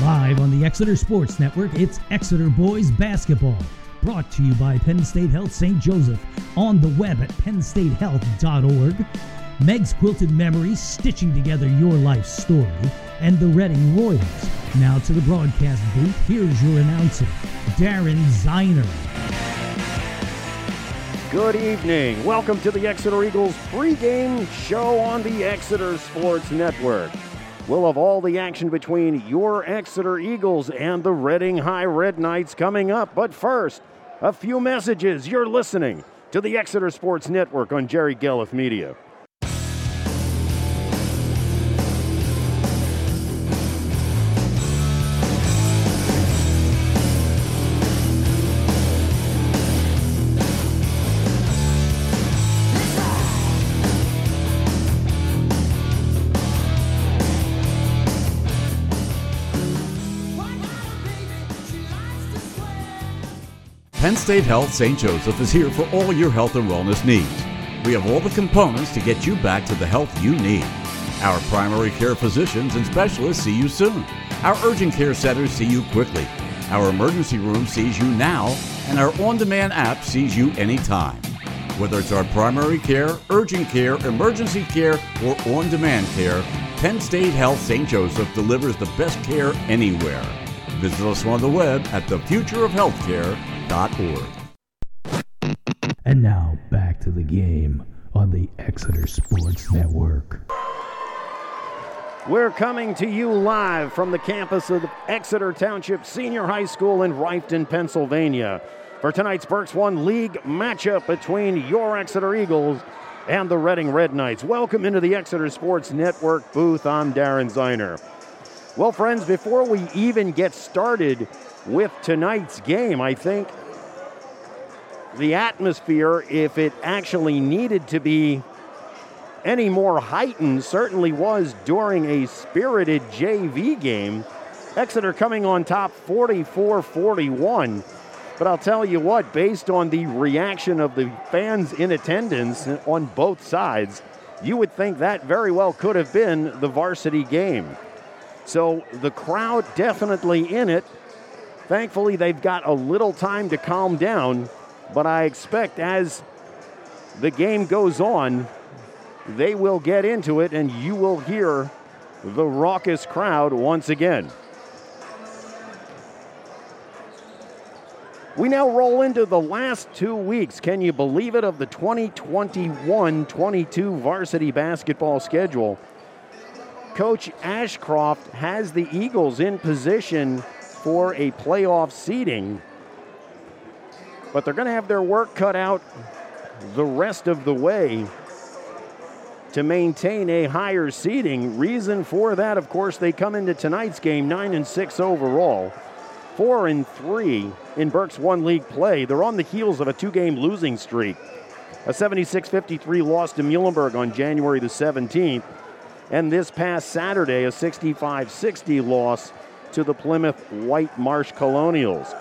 Live on the Exeter Sports Network, it's Exeter Boys Basketball. Brought to you by Penn State Health St. Joseph. On the web at pennstatehealth.org. Meg's Quilted Memories, stitching together your life story. And the Reading Royals. Now to the broadcast booth, here's your announcer, Darren Ziner. Good evening. Welcome to the Exeter Eagles pregame show on the Exeter Sports Network. We'll have all the action between your Exeter Eagles and the Reading High Red Knights coming up. But first, a few messages. You're listening to the Exeter Sports Network on Jerry Gelliff Media. Penn State Health St. Joseph is here for all your health and wellness needs. We have all the components to get you back to the health you need. Our primary care physicians and specialists see you soon. Our urgent care centers see you quickly. Our emergency room sees you now, and our on demand app sees you anytime. Whether it's our primary care, urgent care, emergency care, or on demand care, Penn State Health St. Joseph delivers the best care anywhere. Visit us on the web at thefutureofhealthcare.org. And now back to the game on the Exeter Sports Network. We're coming to you live from the campus of Exeter Township Senior High School in Rifton, Pennsylvania, for tonight's Berks One League matchup between your Exeter Eagles and the Reading Red Knights. Welcome into the Exeter Sports Network booth. I'm Darren Ziner. Well, friends, before we even get started with tonight's game, I think the atmosphere, if it actually needed to be any more heightened, certainly was during a spirited JV game. Exeter coming on top 44 41. But I'll tell you what, based on the reaction of the fans in attendance on both sides, you would think that very well could have been the varsity game. So the crowd definitely in it. Thankfully, they've got a little time to calm down, but I expect as the game goes on, they will get into it and you will hear the raucous crowd once again. We now roll into the last two weeks, can you believe it, of the 2021 22 varsity basketball schedule. Coach Ashcroft has the Eagles in position for a playoff seeding, but they're going to have their work cut out the rest of the way to maintain a higher seeding. Reason for that, of course, they come into tonight's game 9 and 6 overall, 4 and 3 in Berks 1 league play. They're on the heels of a two game losing streak. A 76 53 loss to Muhlenberg on January the 17th, and this past Saturday, a 65 60 loss to the Plymouth Whitemarsh Colonials.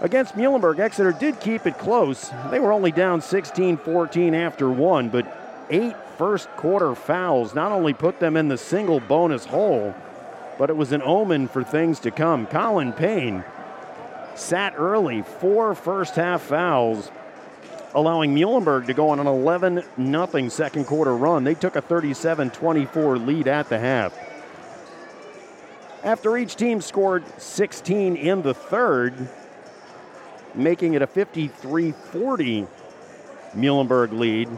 Against Muhlenberg, Exeter did keep it close. They were only down 16 14 after one, but eight first quarter fouls not only put them in the single bonus hole, but it was an omen for things to come. Colin Payne sat early, four first half fouls, allowing Muhlenberg to go on an 11 0 second quarter run. They took a 37 24 lead at the half. After each team scored 16 in the third, making it a 53 40 Muhlenberg lead.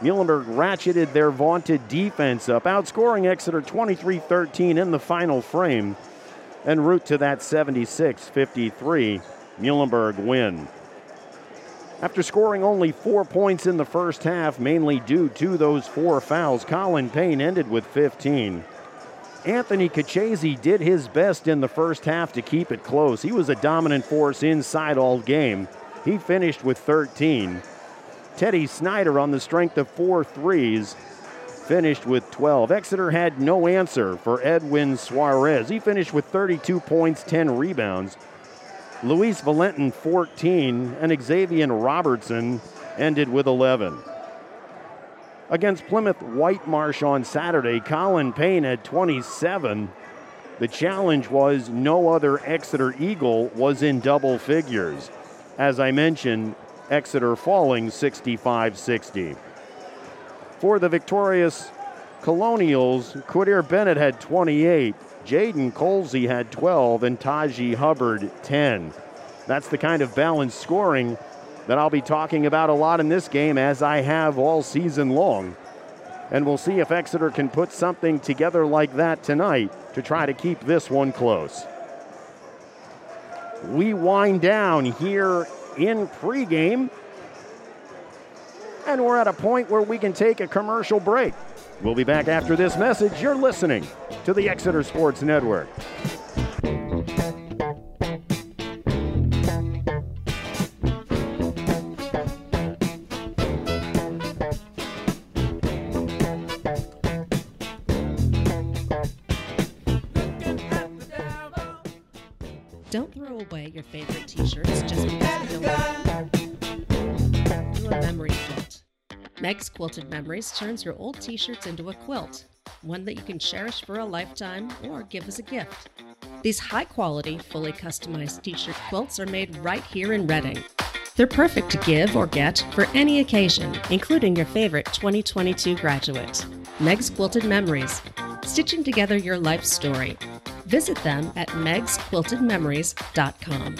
Muhlenberg ratcheted their vaunted defense up, outscoring Exeter 23 13 in the final frame, en route to that 76 53 Muhlenberg win. After scoring only four points in the first half, mainly due to those four fouls, Colin Payne ended with 15. Anthony Kachese did his best in the first half to keep it close. He was a dominant force inside all game. He finished with 13. Teddy Snyder, on the strength of four threes, finished with 12. Exeter had no answer for Edwin Suarez. He finished with 32 points, 10 rebounds. Luis Valentin, 14, and Xavier Robertson ended with 11. Against Plymouth Whitemarsh on Saturday, Colin Payne had 27. The challenge was no other Exeter Eagle was in double figures. As I mentioned, Exeter falling 65 60. For the victorious Colonials, Quadir Bennett had 28, Jaden Colsey had 12, and Taji Hubbard 10. That's the kind of balanced scoring that I'll be talking about a lot in this game, as I have all season long. And we'll see if Exeter can put something together like that tonight to try to keep this one close. We wind down here in pregame, and we're at a point where we can take a commercial break. We'll be back after this message. You're listening to the Exeter Sports Network. Your favorite t-shirts just because you a memory quilt. Meg's Quilted Memories turns your old t-shirts into a quilt, one that you can cherish for a lifetime or give as a gift. These high-quality, fully customized t-shirt quilts are made right here in Reading. They're perfect to give or get for any occasion, including your favorite 2022 graduate. Meg's Quilted Memories, stitching together your life story. Visit them at megsquiltedmemories.com.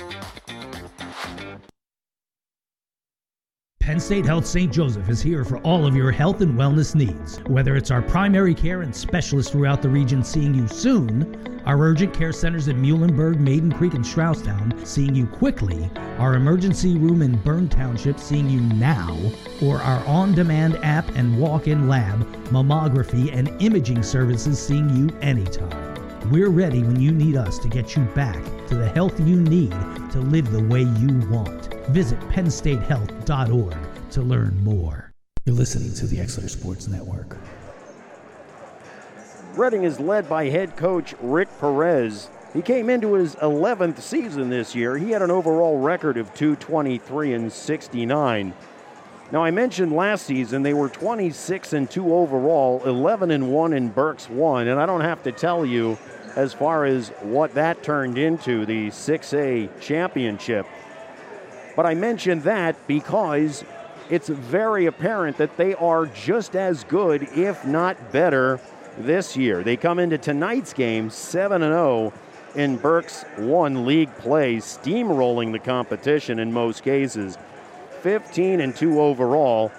Penn State Health St. Joseph is here for all of your health and wellness needs. Whether it's our primary care and specialists throughout the region seeing you soon, our urgent care centers in Muhlenberg, Maiden Creek, and Strausstown seeing you quickly, our emergency room in Bern Township seeing you now, or our on demand app and walk in lab, mammography, and imaging services seeing you anytime. We're ready when you need us to get you back to the health you need to live the way you want. Visit pennstatehealth.org to learn more. You're listening to the Exeter Sports Network. Reading is led by head coach Rick Perez. He came into his 11th season this year. He had an overall record of 223 and 69. Now I mentioned last season they were 26 and 2 overall, 11 and 1 in Berks 1, and I don't have to tell you as far as what that turned into the 6A championship. But I mentioned that because it's very apparent that they are just as good, if not better, this year. They come into tonight's game 7 and 0 in Berks 1 league play, steamrolling the competition in most cases. 15 and 2 overall.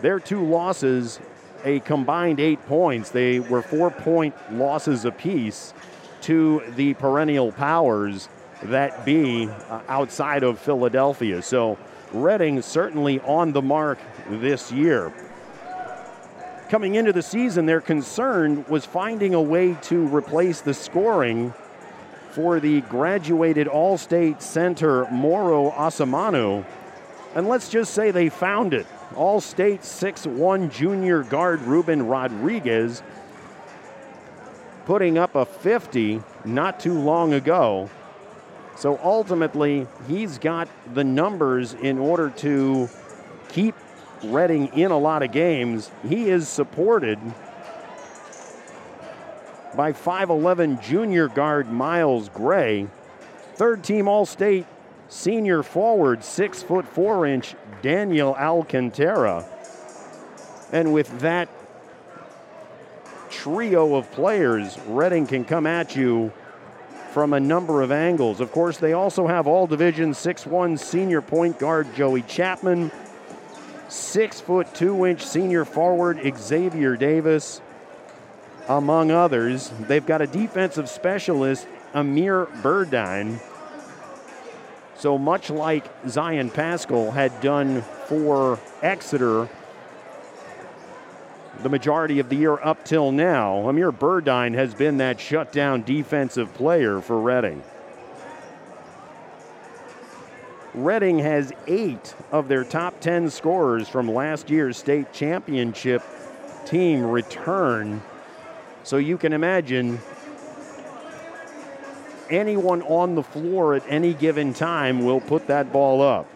Their two losses, a combined eight points. They were four point losses apiece to the perennial powers that be uh, outside of Philadelphia. So Reading certainly on the mark this year. Coming into the season, their concern was finding a way to replace the scoring for the graduated All State center Moro Asamanu. And let's just say they found it. All State 6 1 junior guard Ruben Rodriguez putting up a 50 not too long ago. So ultimately, he's got the numbers in order to keep Reading in a lot of games. He is supported by 5'11 junior guard Miles Gray. Third team All State senior forward, six foot four inch Daniel Alcantara. And with that trio of players, Reading can come at you from a number of angles. Of course, they also have all division 6'1 senior point guard Joey Chapman, six foot two inch senior forward Xavier Davis, among others. They've got a defensive specialist, Amir Burdine. So much like Zion Pascal had done for Exeter the majority of the year up till now. Amir Burdine has been that shutdown defensive player for Reading. Reading has eight of their top 10 scorers from last year's state championship team return. So you can imagine anyone on the floor at any given time will put that ball up.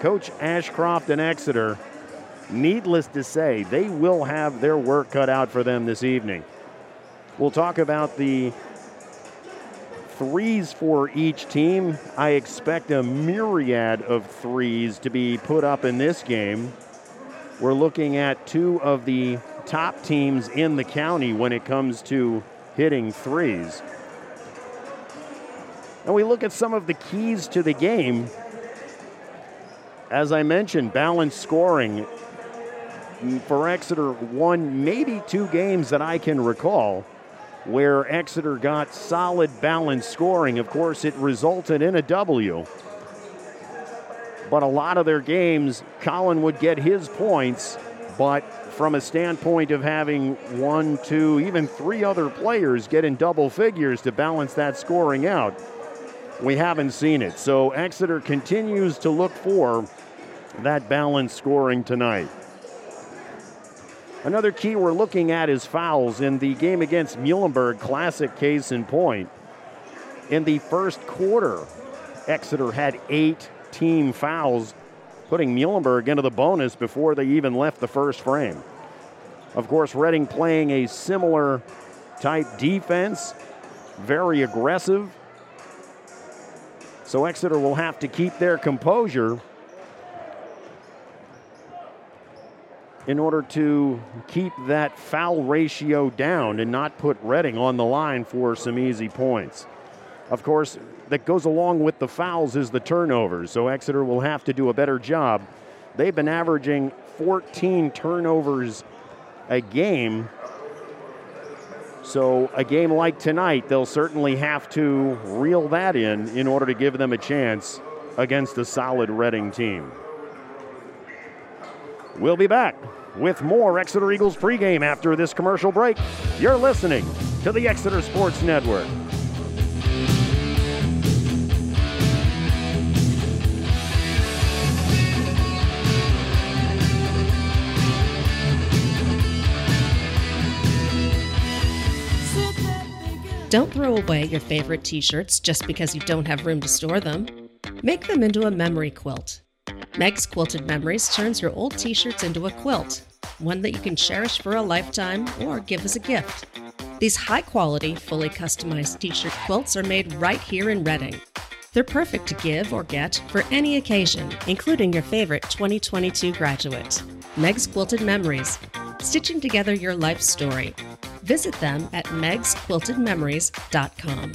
Coach Ashcroft and Exeter needless to say, they will have their work cut out for them this evening. We'll talk about the threes for each team. I expect a myriad of threes to be put up in this game. We're looking at two of the top teams in the county when it comes to hitting threes. And we look at some of the keys to the game. As I mentioned, balanced scoring. For Exeter, one, maybe two games that I can recall where Exeter got solid balanced scoring. Of course, it resulted in a W. But a lot of their games, Colin would get his points, but from a standpoint of having one, two, even three other players get in double figures to balance that scoring out, we haven't seen it. So Exeter continues to look for that balanced scoring tonight. Another key we're looking at is fouls in the game against Muhlenberg, classic case in point. In the first quarter, Exeter had eight team fouls, putting Muhlenberg into the bonus before they even left the first frame. Of course, Reading playing a similar type defense, very aggressive. So Exeter will have to keep their composure in order to keep that foul ratio down and not put Reading on the line for some easy points. Of course, that goes along with the fouls is the turnovers, so Exeter will have to do a better job. They've been averaging 14 turnovers a game. So, a game like tonight, they'll certainly have to reel that in in order to give them a chance against a solid Reading team. We'll be back with more Exeter Eagles pregame after this commercial break. You're listening to the Exeter Sports Network. Don't throw away your favorite t shirts just because you don't have room to store them. Make them into a memory quilt. Meg's Quilted Memories turns your old t shirts into a quilt, one that you can cherish for a lifetime or give as a gift. These high quality, fully customized t shirt quilts are made right here in Reading. They're perfect to give or get for any occasion, including your favorite 2022 graduate. Meg's Quilted Memories, stitching together your life story. Visit them at megsquiltedmemories.com.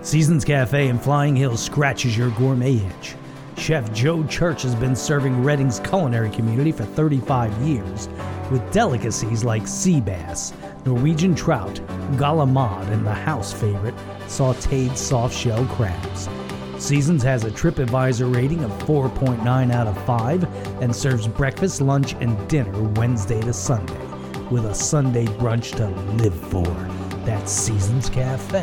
Seasons Cafe in Flying Hills scratches your gourmet itch. Chef Joe Church has been serving Reading's culinary community for 35 years with delicacies like sea bass, Norwegian trout, galamad, and the house favorite, sauteed soft shell crabs. Seasons has a TripAdvisor rating of 4.9 out of 5 and serves breakfast, lunch, and dinner Wednesday to Sunday with a Sunday brunch to live for. That's Seasons Cafe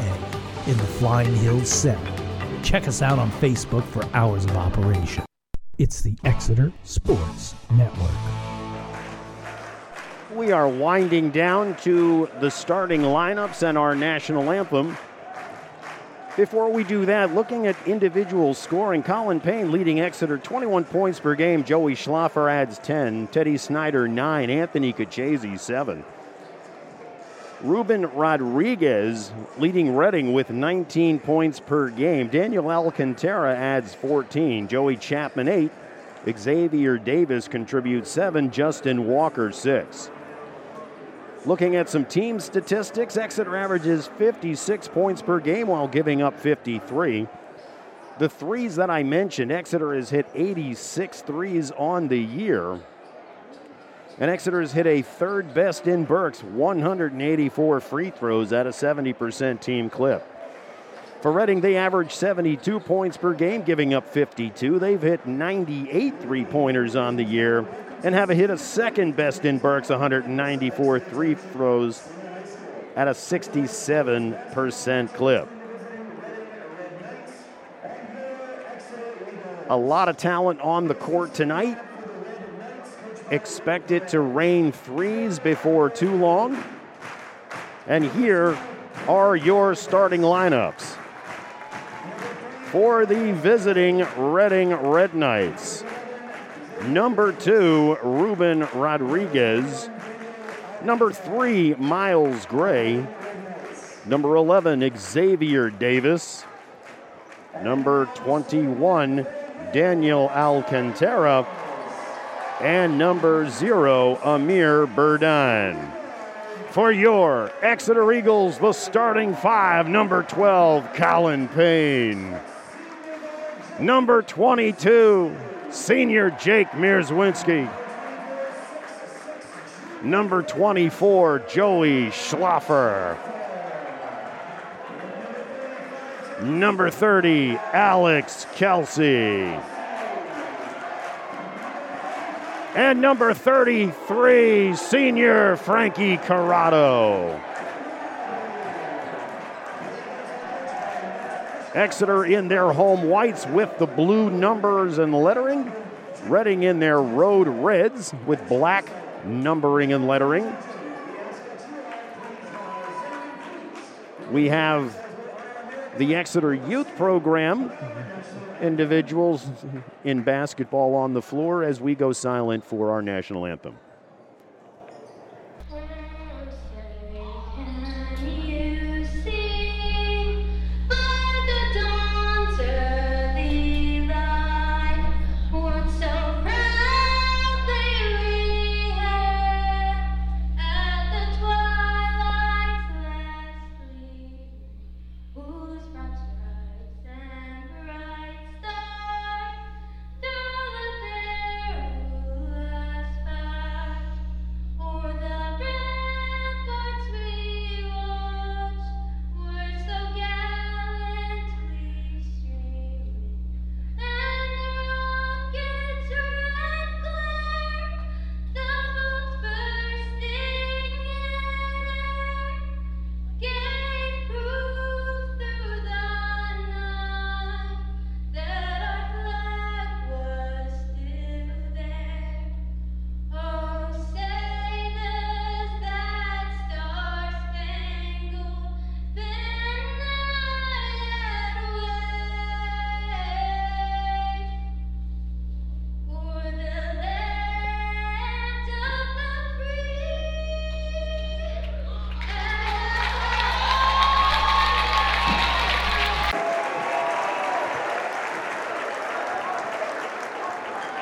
in the Flying Hills Center. Check us out on Facebook for hours of operation. It's the Exeter Sports Network. We are winding down to the starting lineups and our national anthem. Before we do that, looking at individual scoring, Colin Payne leading Exeter 21 points per game. Joey Schlaffer adds 10. Teddy Snyder 9. Anthony Kachese 7. Ruben Rodriguez leading Reading with 19 points per game. Daniel Alcantara adds 14. Joey Chapman 8. Xavier Davis contributes 7. Justin Walker 6. Looking at some team statistics, Exeter averages 56 points per game while giving up 53. The threes that I mentioned, Exeter has hit 86 threes on the year. And Exeter has hit a third best in Berks, 184 free throws at a 70% team clip. For Reading, they average 72 points per game, giving up 52. They've hit 98 three pointers on the year and have a hit a second best in Berks 194 three throws at a 67% clip. A lot of talent on the court tonight. Expect it to rain threes before too long. And here are your starting lineups. For the visiting Reading Red Knights, number two, Ruben Rodriguez. Number three, Miles Gray. Number 11, Xavier Davis. Number 21, Daniel Alcantara. And number zero, Amir Burdine. For your Exeter Eagles, the starting five, number 12, Colin Payne. Number 22, senior Jake Mierzwinski. Number 24, Joey Schlaffer. Number 30, Alex Kelsey. And number 33, senior Frankie Corrado. Exeter in their home whites with the blue numbers and lettering. Reading in their road reds with black numbering and lettering. We have the Exeter Youth Program individuals in basketball on the floor as we go silent for our national anthem.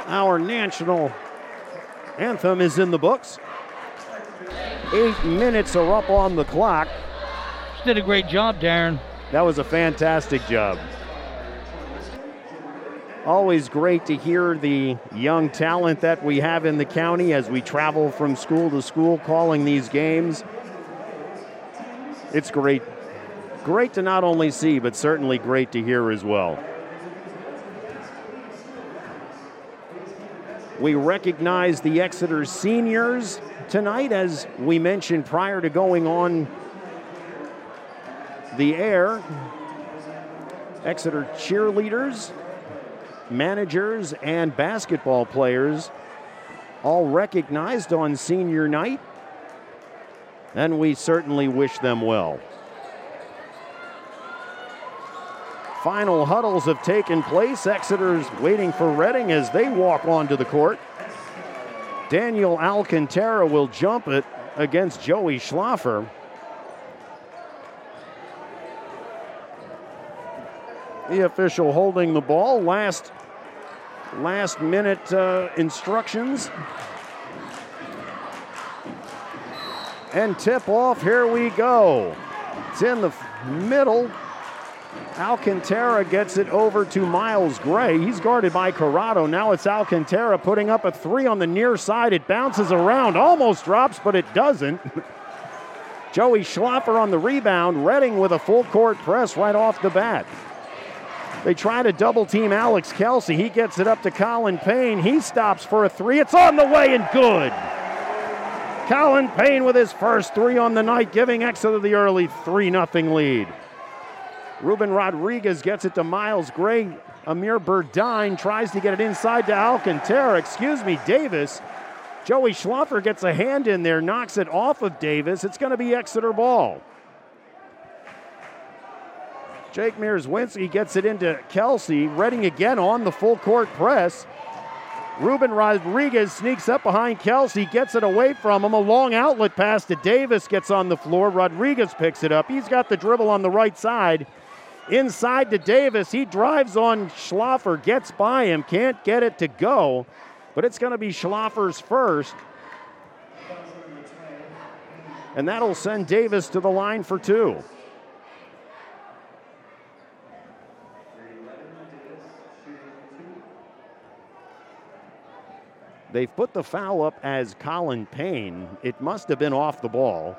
Our national anthem is in the books. Eight minutes are up on the clock. Did a great job, Darren. That was a fantastic job. Always great to hear the young talent that we have in the county as we travel from school to school calling these games. It's great. Great to not only see, but certainly great to hear as well. We recognize the Exeter seniors tonight, as we mentioned prior to going on the air. Exeter cheerleaders, managers, and basketball players all recognized on senior night, and we certainly wish them well. Final huddles have taken place. Exeter's waiting for Reading as they walk onto the court. Daniel Alcantara will jump it against Joey Schlaffer. The official holding the ball. Last last minute uh, instructions. And tip off, here we go. It's in the middle. Alcantara gets it over to Miles Gray. He's guarded by Corrado. Now it's Alcantara putting up a three on the near side. It bounces around, almost drops, but it doesn't. Joey Schlaffer on the rebound. Reading with a full court press right off the bat. They try to double team Alex Kelsey. He gets it up to Colin Payne. He stops for a three. It's on the way and good. Colin Payne with his first three on the night, giving Exeter the early 3 0 lead. Ruben Rodriguez gets it to Miles Gray. Amir Burdine tries to get it inside to Alcantara. Excuse me, Davis. Joey Schlaffer gets a hand in there, knocks it off of Davis. It's going to be Exeter ball. Jake Mears, Mierzwinski gets it into Kelsey. Reading again on the full court press. Ruben Rodriguez sneaks up behind Kelsey, gets it away from him. A long outlet pass to Davis gets on the floor. Rodriguez picks it up. He's got the dribble on the right side. Inside to Davis. He drives on Schlaffer, gets by him, can't get it to go, but it's going to be Schlaffer's first. And that'll send Davis to the line for two. They've put the foul up as Colin Payne. It must have been off the ball.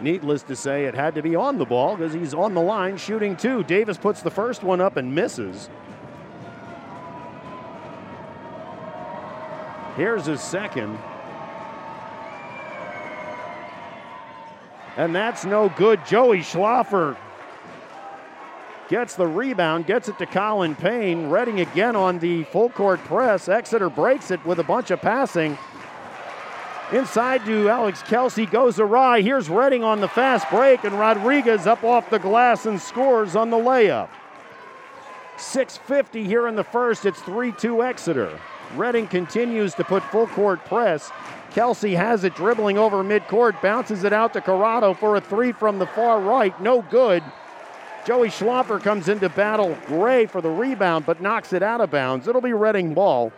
Needless to say, it had to be on the ball because he's on the line shooting two. Davis puts the first one up and misses. Here's his second. And that's no good. Joey Schlaffer gets the rebound, gets it to Colin Payne. Reading again on the full court press. Exeter breaks it with a bunch of passing. Inside to Alex Kelsey goes awry. Here's Reading on the fast break, and Rodriguez up off the glass and scores on the layup. 6.50 here in the first. It's 3 2 Exeter. Reading continues to put full court press. Kelsey has it dribbling over midcourt, bounces it out to Corrado for a three from the far right. No good. Joey Schlaffer comes into battle. Gray for the rebound, but knocks it out of bounds. It'll be Reading ball.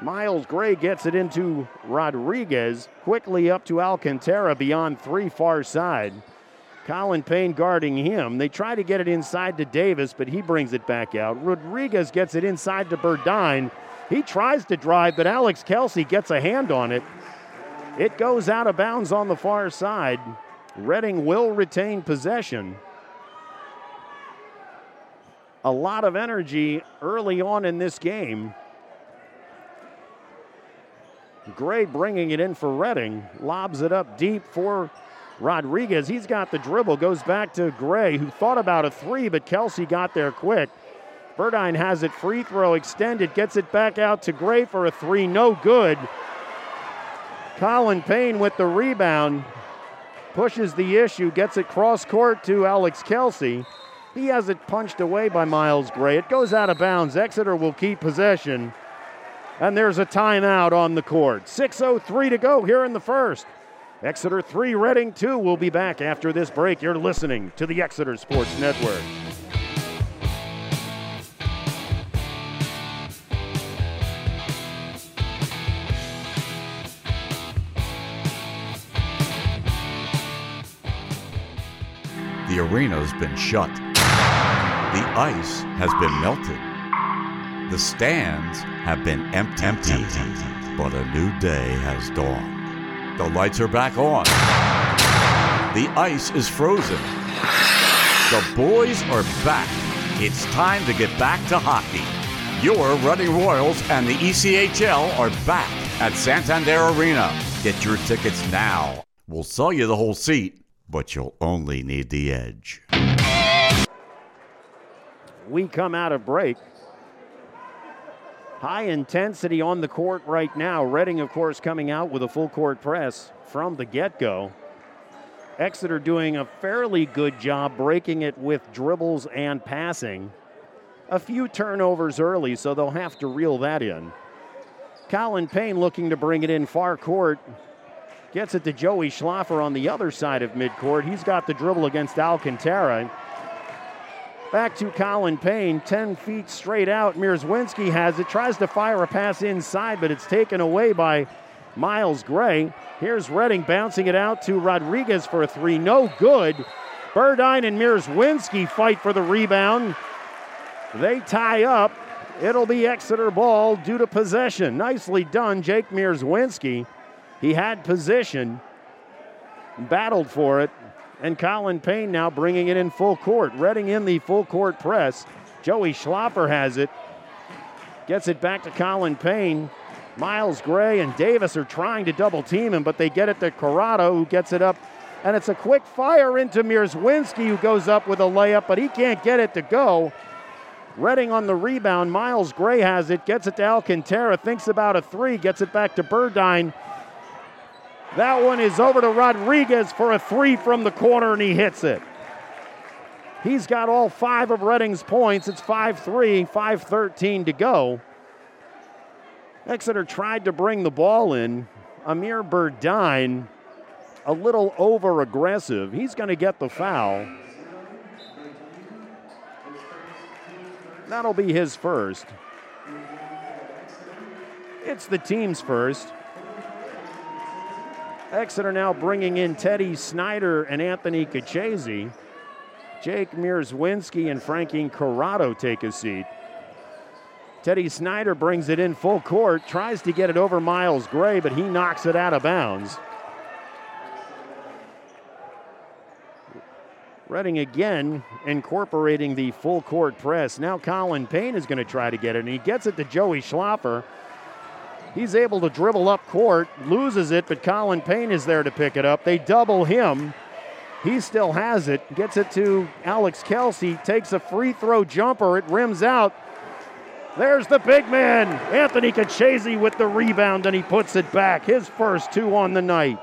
Miles Gray gets it into Rodriguez. Quickly up to Alcantara beyond three far side. Colin Payne guarding him. They try to get it inside to Davis, but he brings it back out. Rodriguez gets it inside to Burdine. He tries to drive, but Alex Kelsey gets a hand on it. It goes out of bounds on the far side. Reading will retain possession. A lot of energy early on in this game. Gray bringing it in for Reading. lobs it up deep for Rodriguez. He's got the dribble, goes back to Gray, who thought about a three, but Kelsey got there quick. Burdine has it free throw extended, gets it back out to Gray for a three, no good. Colin Payne with the rebound pushes the issue, gets it cross court to Alex Kelsey. He has it punched away by Miles Gray. It goes out of bounds. Exeter will keep possession. And there's a timeout on the court. 6.03 to go here in the first. Exeter 3, Reading 2. We'll be back after this break. You're listening to the Exeter Sports Network. The arena's been shut. The ice has been melted. The stands have been empty, empty, but a new day has dawned. The lights are back on. The ice is frozen. The boys are back. It's time to get back to hockey. Your Reading Royals and the ECHL are back at Santander Arena. Get your tickets now. We'll sell you the whole seat, but you'll only need the edge. We come out of break. High intensity on the court right now. Reading, of course, coming out with a full court press from the get go. Exeter doing a fairly good job breaking it with dribbles and passing. A few turnovers early, so they'll have to reel that in. Colin Payne looking to bring it in far court. Gets it to Joey Schlaffer on the other side of midcourt. He's got the dribble against Alcantara. Back to Colin Payne, 10 feet straight out. Mierzwinski has it, tries to fire a pass inside, but it's taken away by Miles Gray. Here's Reading bouncing it out to Rodriguez for a three. No good. Burdine and Mierzwinski fight for the rebound. They tie up. It'll be Exeter ball due to possession. Nicely done, Jake Mierzwinski. He had position, battled for it, and Colin Payne now bringing it in full court. Reading in the full court press. Joey Schlaffer has it. Gets it back to Colin Payne. Miles Gray and Davis are trying to double team him, but they get it to Corrado, who gets it up. And it's a quick fire into Mierzwinski, who goes up with a layup, but he can't get it to go. Reading on the rebound. Miles Gray has it, gets it to Alcantara, thinks about a three, gets it back to Burdine. That one is over to Rodriguez for a three from the corner, and he hits it. He's got all five of Reading's points. It's 5 3, 5 13 to go. Exeter tried to bring the ball in. Amir Burdine, a little over aggressive. He's going to get the foul. That'll be his first. It's the team's first. Exeter now bringing in Teddy Snyder and Anthony Kachese. Jake Mierzwinski and Frankie Corrado take a seat. Teddy Snyder brings it in full court, tries to get it over Miles Gray, but he knocks it out of bounds. Reading again incorporating the full court press. Now Colin Payne is going to try to get it, and he gets it to Joey Schlaffer. He's able to dribble up court, loses it, but Colin Payne is there to pick it up. They double him. He still has it, gets it to Alex Kelsey, takes a free throw jumper, it rims out. There's the big man, Anthony Kachese with the rebound, and he puts it back. His first two on the night.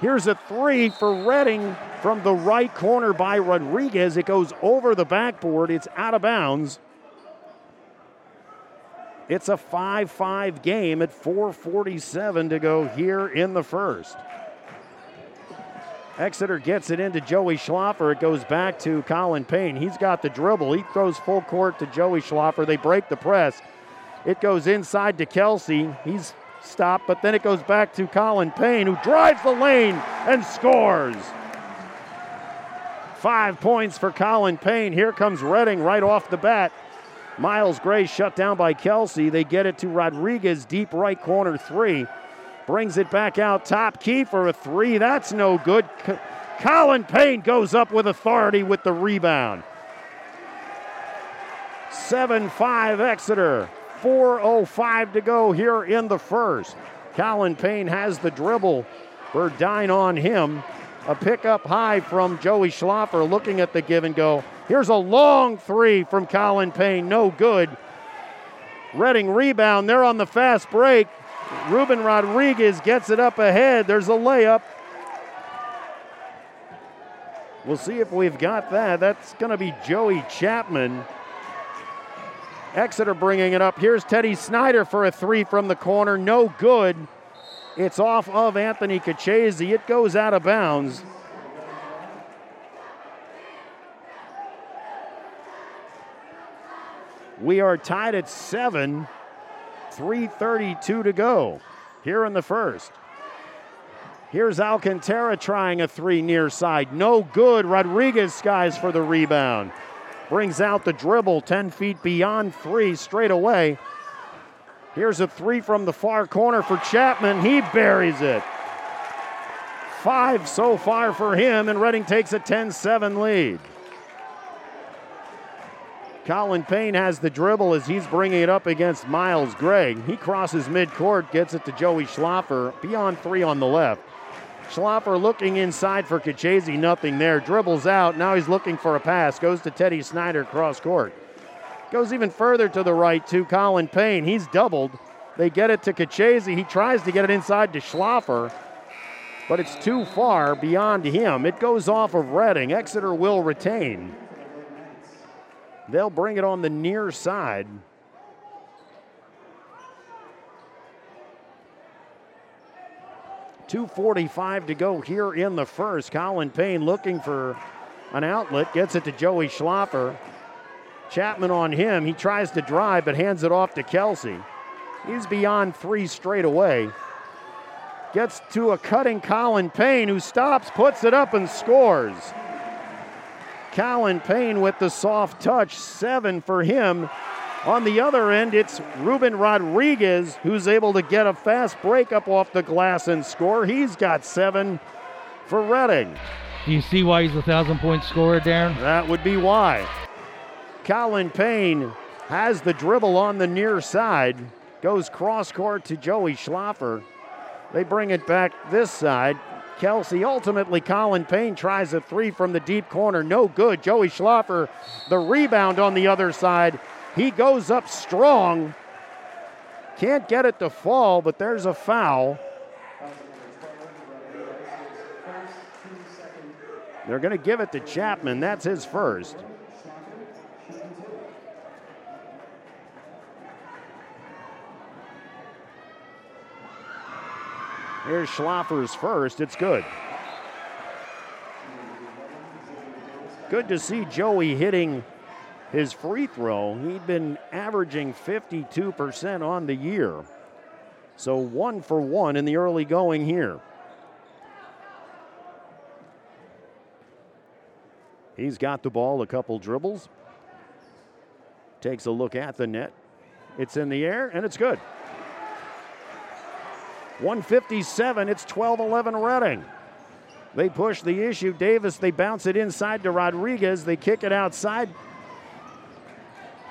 Here's a three for Reading from the right corner by Rodriguez. It goes over the backboard. It's out of bounds. It's a 5 5 game at 4.47 to go here in the first. Exeter gets it into Joey Schlaffer. It goes back to Colin Payne. He's got the dribble. He throws full court to Joey Schlaffer. They break the press. It goes inside to Kelsey. He's stopped, but then it goes back to Colin Payne, who drives the lane and scores. Five points for Colin Payne. Here comes Reading right off the bat. Miles Gray shut down by Kelsey. They get it to Rodriguez, deep right corner three. Brings it back out top key for a three. That's no good. Colin Payne goes up with authority with the rebound. 7 5 Exeter. 4.05 to go here in the first. Colin Payne has the dribble. Burdine on him. A pickup high from Joey Schlaffer looking at the give and go. Here's a long three from Colin Payne. No good. Reading rebound. They're on the fast break. Ruben Rodriguez gets it up ahead. There's a layup. We'll see if we've got that. That's going to be Joey Chapman. Exeter bringing it up. Here's Teddy Snyder for a three from the corner. No good. It's off of Anthony Kachese. It goes out of bounds. We are tied at seven. 3.32 to go here in the first. Here's Alcantara trying a three near side. No good. Rodriguez skies for the rebound. Brings out the dribble 10 feet beyond three straight away. Here's a three from the far corner for Chapman. He buries it. Five so far for him, and Reading takes a 10 7 lead. Colin Payne has the dribble as he's bringing it up against Miles Gray. He crosses midcourt, gets it to Joey Schlaffer, beyond three on the left. Schlaffer looking inside for Kachese, nothing there. Dribbles out, now he's looking for a pass. Goes to Teddy Snyder, cross court. Goes even further to the right to Colin Payne. He's doubled. They get it to Kachese. He tries to get it inside to Schlaffer, but it's too far beyond him. It goes off of Reading. Exeter will retain. They'll bring it on the near side. Two forty-five to go here in the first. Colin Payne looking for an outlet, gets it to Joey Schlaffer. Chapman on him. He tries to drive, but hands it off to Kelsey. He's beyond three straight away. Gets to a cutting Colin Payne, who stops, puts it up, and scores. Colin Payne with the soft touch, seven for him. On the other end, it's Ruben Rodriguez who's able to get a fast break up off the glass and score. He's got seven for Reading. Do you see why he's a thousand point scorer, Darren? That would be why. Colin Payne has the dribble on the near side, goes cross court to Joey Schlaffer. They bring it back this side. Kelsey. Ultimately, Colin Payne tries a three from the deep corner. No good. Joey Schlaffer, the rebound on the other side. He goes up strong. Can't get it to fall, but there's a foul. They're going to give it to Chapman. That's his first. Here's Schlaffer's first. It's good. Good to see Joey hitting his free throw. He'd been averaging 52% on the year. So one for one in the early going here. He's got the ball, a couple dribbles. Takes a look at the net. It's in the air, and it's good. 157, it's 12 11 Reading. They push the issue. Davis, they bounce it inside to Rodriguez. They kick it outside.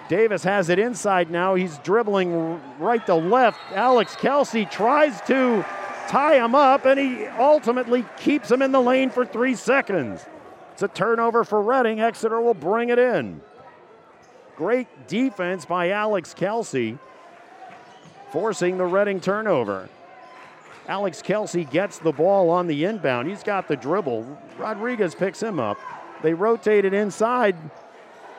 Davis has it inside now. He's dribbling right to left. Alex Kelsey tries to tie him up, and he ultimately keeps him in the lane for three seconds. It's a turnover for Reading. Exeter will bring it in. Great defense by Alex Kelsey, forcing the Reading turnover. Alex Kelsey gets the ball on the inbound. He's got the dribble. Rodriguez picks him up. They rotate it inside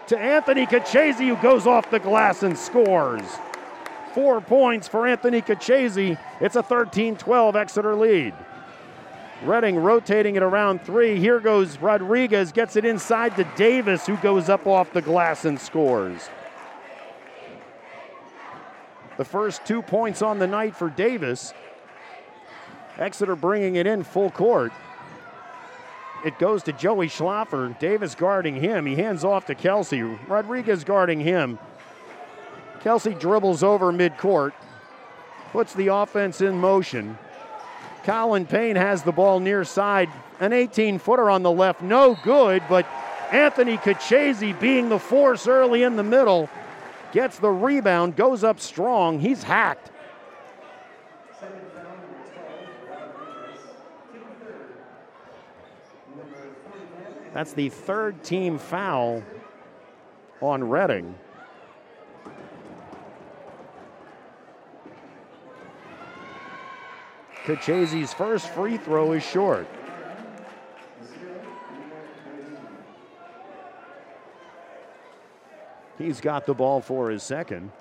to Anthony Kachese, who goes off the glass and scores. Four points for Anthony Kachese. It's a 13 12 Exeter lead. Reading rotating it around three. Here goes Rodriguez, gets it inside to Davis, who goes up off the glass and scores. The first two points on the night for Davis. Exeter bringing it in full court. It goes to Joey Schlaffer. Davis guarding him. He hands off to Kelsey. Rodriguez guarding him. Kelsey dribbles over midcourt, puts the offense in motion. Colin Payne has the ball near side. An 18 footer on the left, no good, but Anthony Kachese, being the force early in the middle, gets the rebound, goes up strong. He's hacked. That's the third team foul on Reading. Kachese's first free throw is short. He's got the ball for his second.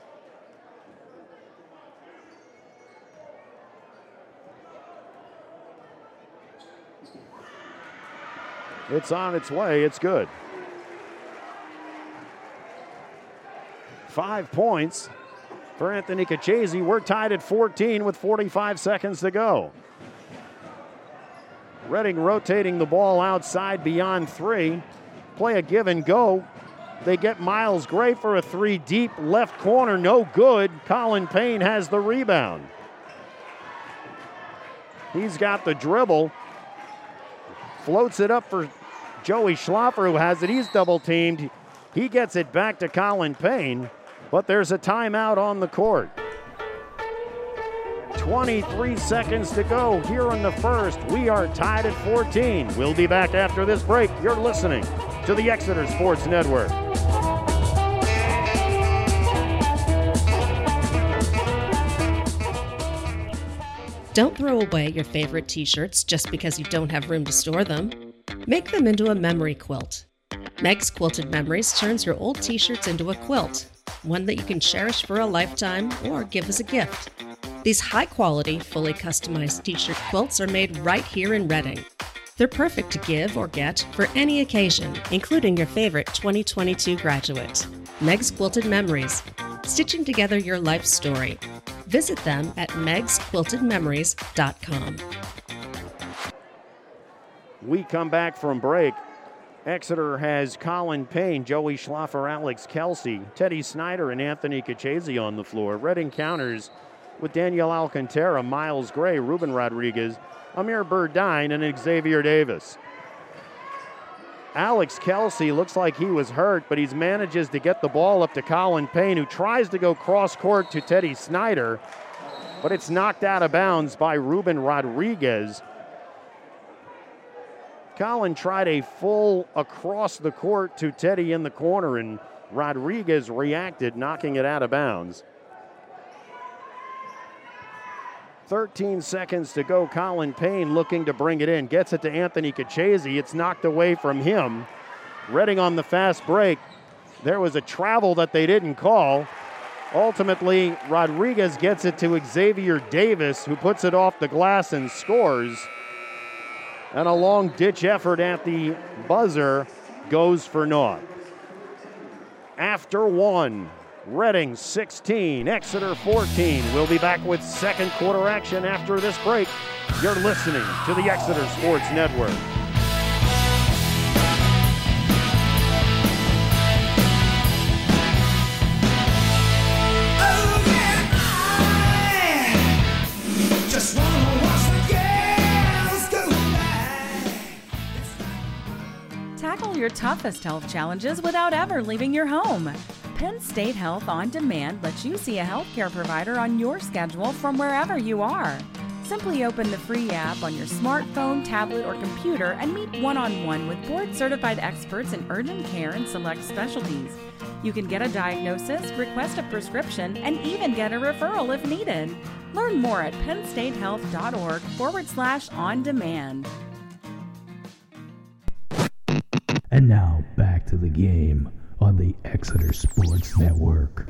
It's on its way. It's good. Five points for Anthony Kachese. We're tied at 14 with 45 seconds to go. Reading rotating the ball outside beyond three. Play a give and go. They get Miles Gray for a three deep left corner. No good. Colin Payne has the rebound. He's got the dribble. Floats it up for Joey Schlaffer, who has it. He's double teamed. He gets it back to Colin Payne, but there's a timeout on the court. 23 seconds to go here in the first. We are tied at 14. We'll be back after this break. You're listening to the Exeter Sports Network. Don't throw away your favorite t shirts just because you don't have room to store them. Make them into a memory quilt. Meg's Quilted Memories turns your old t shirts into a quilt, one that you can cherish for a lifetime or give as a gift. These high quality, fully customized t shirt quilts are made right here in Reading. They're perfect to give or get for any occasion, including your favorite 2022 graduate. Meg's Quilted Memories, stitching together your life story. Visit them at megsquiltedmemories.com. We come back from break. Exeter has Colin Payne, Joey Schlaffer, Alex Kelsey, Teddy Snyder, and Anthony Kachese on the floor. Reading counters with Daniel Alcantara, Miles Gray, Ruben Rodriguez, Amir Burdine, and Xavier Davis. Alex Kelsey looks like he was hurt, but he manages to get the ball up to Colin Payne, who tries to go cross court to Teddy Snyder, but it's knocked out of bounds by Ruben Rodriguez. Colin tried a full across the court to Teddy in the corner, and Rodriguez reacted, knocking it out of bounds. 13 seconds to go. Colin Payne looking to bring it in. Gets it to Anthony Kachese. It's knocked away from him. Reading on the fast break. There was a travel that they didn't call. Ultimately, Rodriguez gets it to Xavier Davis, who puts it off the glass and scores. And a long ditch effort at the buzzer goes for naught. After one, Reading 16, Exeter 14. We'll be back with second quarter action after this break. You're listening to the Exeter Sports Network. Your toughest health challenges without ever leaving your home. Penn State Health On Demand lets you see a healthcare provider on your schedule from wherever you are. Simply open the free app on your smartphone, tablet, or computer and meet one on one with board certified experts in urgent care and select specialties. You can get a diagnosis, request a prescription, and even get a referral if needed. Learn more at pennstatehealth.org forward slash on demand. And now back to the game on the Exeter Sports Network.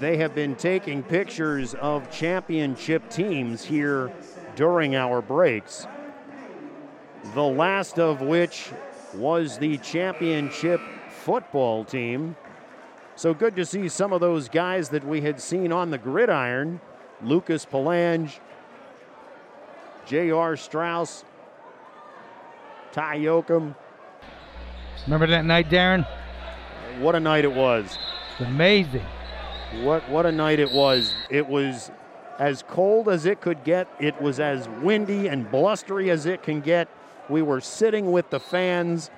They have been taking pictures of championship teams here during our breaks. The last of which was the championship football team. So good to see some of those guys that we had seen on the gridiron Lucas Palange, J.R. Strauss, Ty Yoakum, Remember that night, Darren? What a night it was. Amazing. What what a night it was. It was as cold as it could get. It was as windy and blustery as it can get. We were sitting with the fans,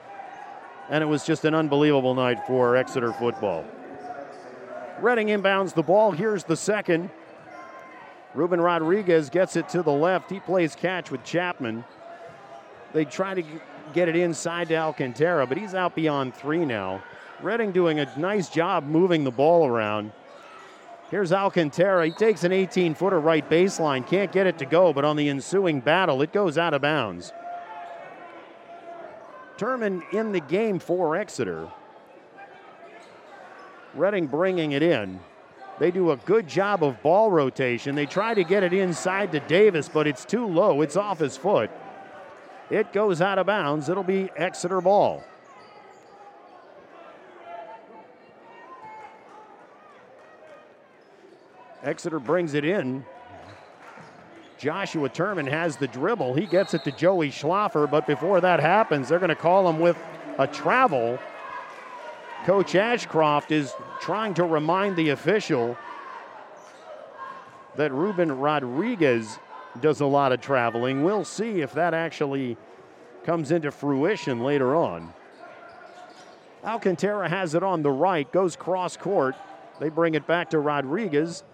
and it was just an unbelievable night for Exeter football. Reading inbounds the ball. Here's the second. Ruben Rodriguez gets it to the left. He plays catch with Chapman. They try to get it inside to Alcantara, but he's out beyond three now. Reading doing a nice job moving the ball around. Here's Alcantara. He takes an 18 footer right baseline. Can't get it to go, but on the ensuing battle, it goes out of bounds. Turman in the game for Exeter. Reading bringing it in. They do a good job of ball rotation. They try to get it inside to Davis, but it's too low. It's off his foot. It goes out of bounds. It'll be Exeter ball. Exeter brings it in. Joshua Turman has the dribble. He gets it to Joey Schlaffer, but before that happens, they're going to call him with a travel. Coach Ashcroft is trying to remind the official that Ruben Rodriguez does a lot of traveling. We'll see if that actually comes into fruition later on. Alcantara has it on the right, goes cross court. They bring it back to Rodriguez.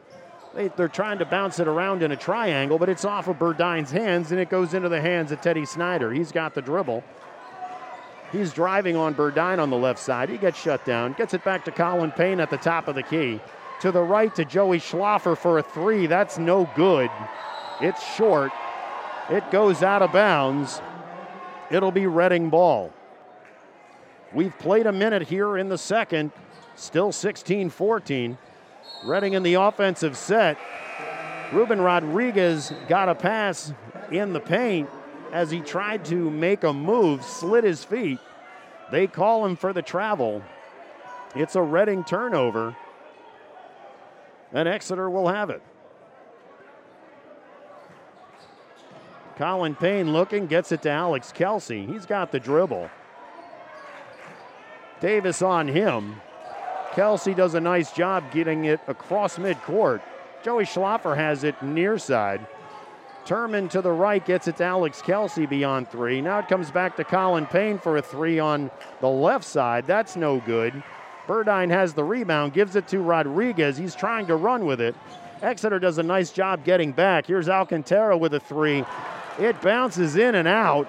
They, are trying to bounce it around in a triangle, but it's off of Burdine's hands and it goes into the hands of Teddy Snyder. He's got the dribble. He's driving on Burdine on the left side. He gets shut down, gets it back to Colin Payne at the top of the key. To the right to Joey Schlaffer for a three. That's no good. It's short. It goes out of bounds. It'll be Reading ball. We've played a minute here in the second. Still 16 14. Reading in the offensive set. Ruben Rodriguez got a pass in the paint as he tried to make a move, slid his feet. They call him for the travel. It's a Reading turnover, and Exeter will have it. Colin Payne looking, gets it to Alex Kelsey. He's got the dribble. Davis on him. Kelsey does a nice job getting it across midcourt. Joey Schlaffer has it near side. Turman to the right gets it to Alex Kelsey beyond three. Now it comes back to Colin Payne for a three on the left side. That's no good. Burdine has the rebound, gives it to Rodriguez. He's trying to run with it. Exeter does a nice job getting back. Here's Alcantara with a three. It bounces in and out.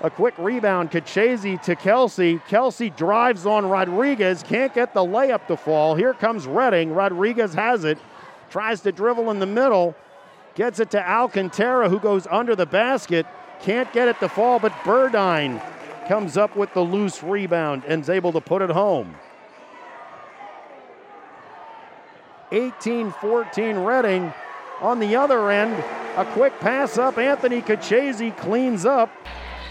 A quick rebound, Kachese to Kelsey. Kelsey drives on Rodriguez, can't get the layup to fall. Here comes Reading. Rodriguez has it, tries to dribble in the middle, gets it to Alcantara, who goes under the basket. Can't get it to fall, but Burdine comes up with the loose rebound and is able to put it home. 18 14 Reading. On the other end, a quick pass up. Anthony Kachese cleans up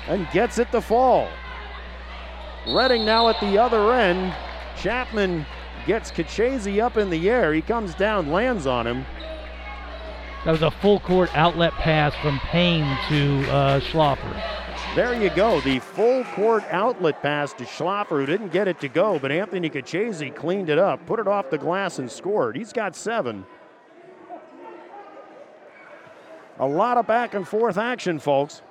and gets it to fall. Reading now at the other end. Chapman gets Kachese up in the air. He comes down, lands on him. That was a full court outlet pass from Payne to uh, Schlaffer. There you go. The full court outlet pass to Schlaffer, who didn't get it to go, but Anthony Kachese cleaned it up, put it off the glass, and scored. He's got seven. A lot of back and forth action, folks.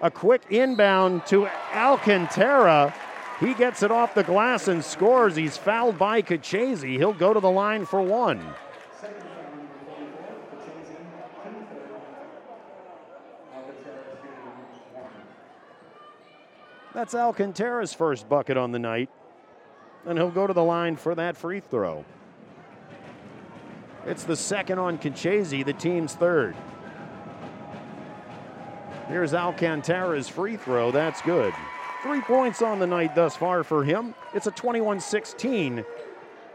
A quick inbound to Alcantara. He gets it off the glass and scores. He's fouled by Kachese. He'll go to the line for one. That's Alcantara's first bucket on the night. And he'll go to the line for that free throw. It's the second on Kachese, the team's third. Here's Alcantara's free throw. That's good. Three points on the night thus far for him. It's a 21 16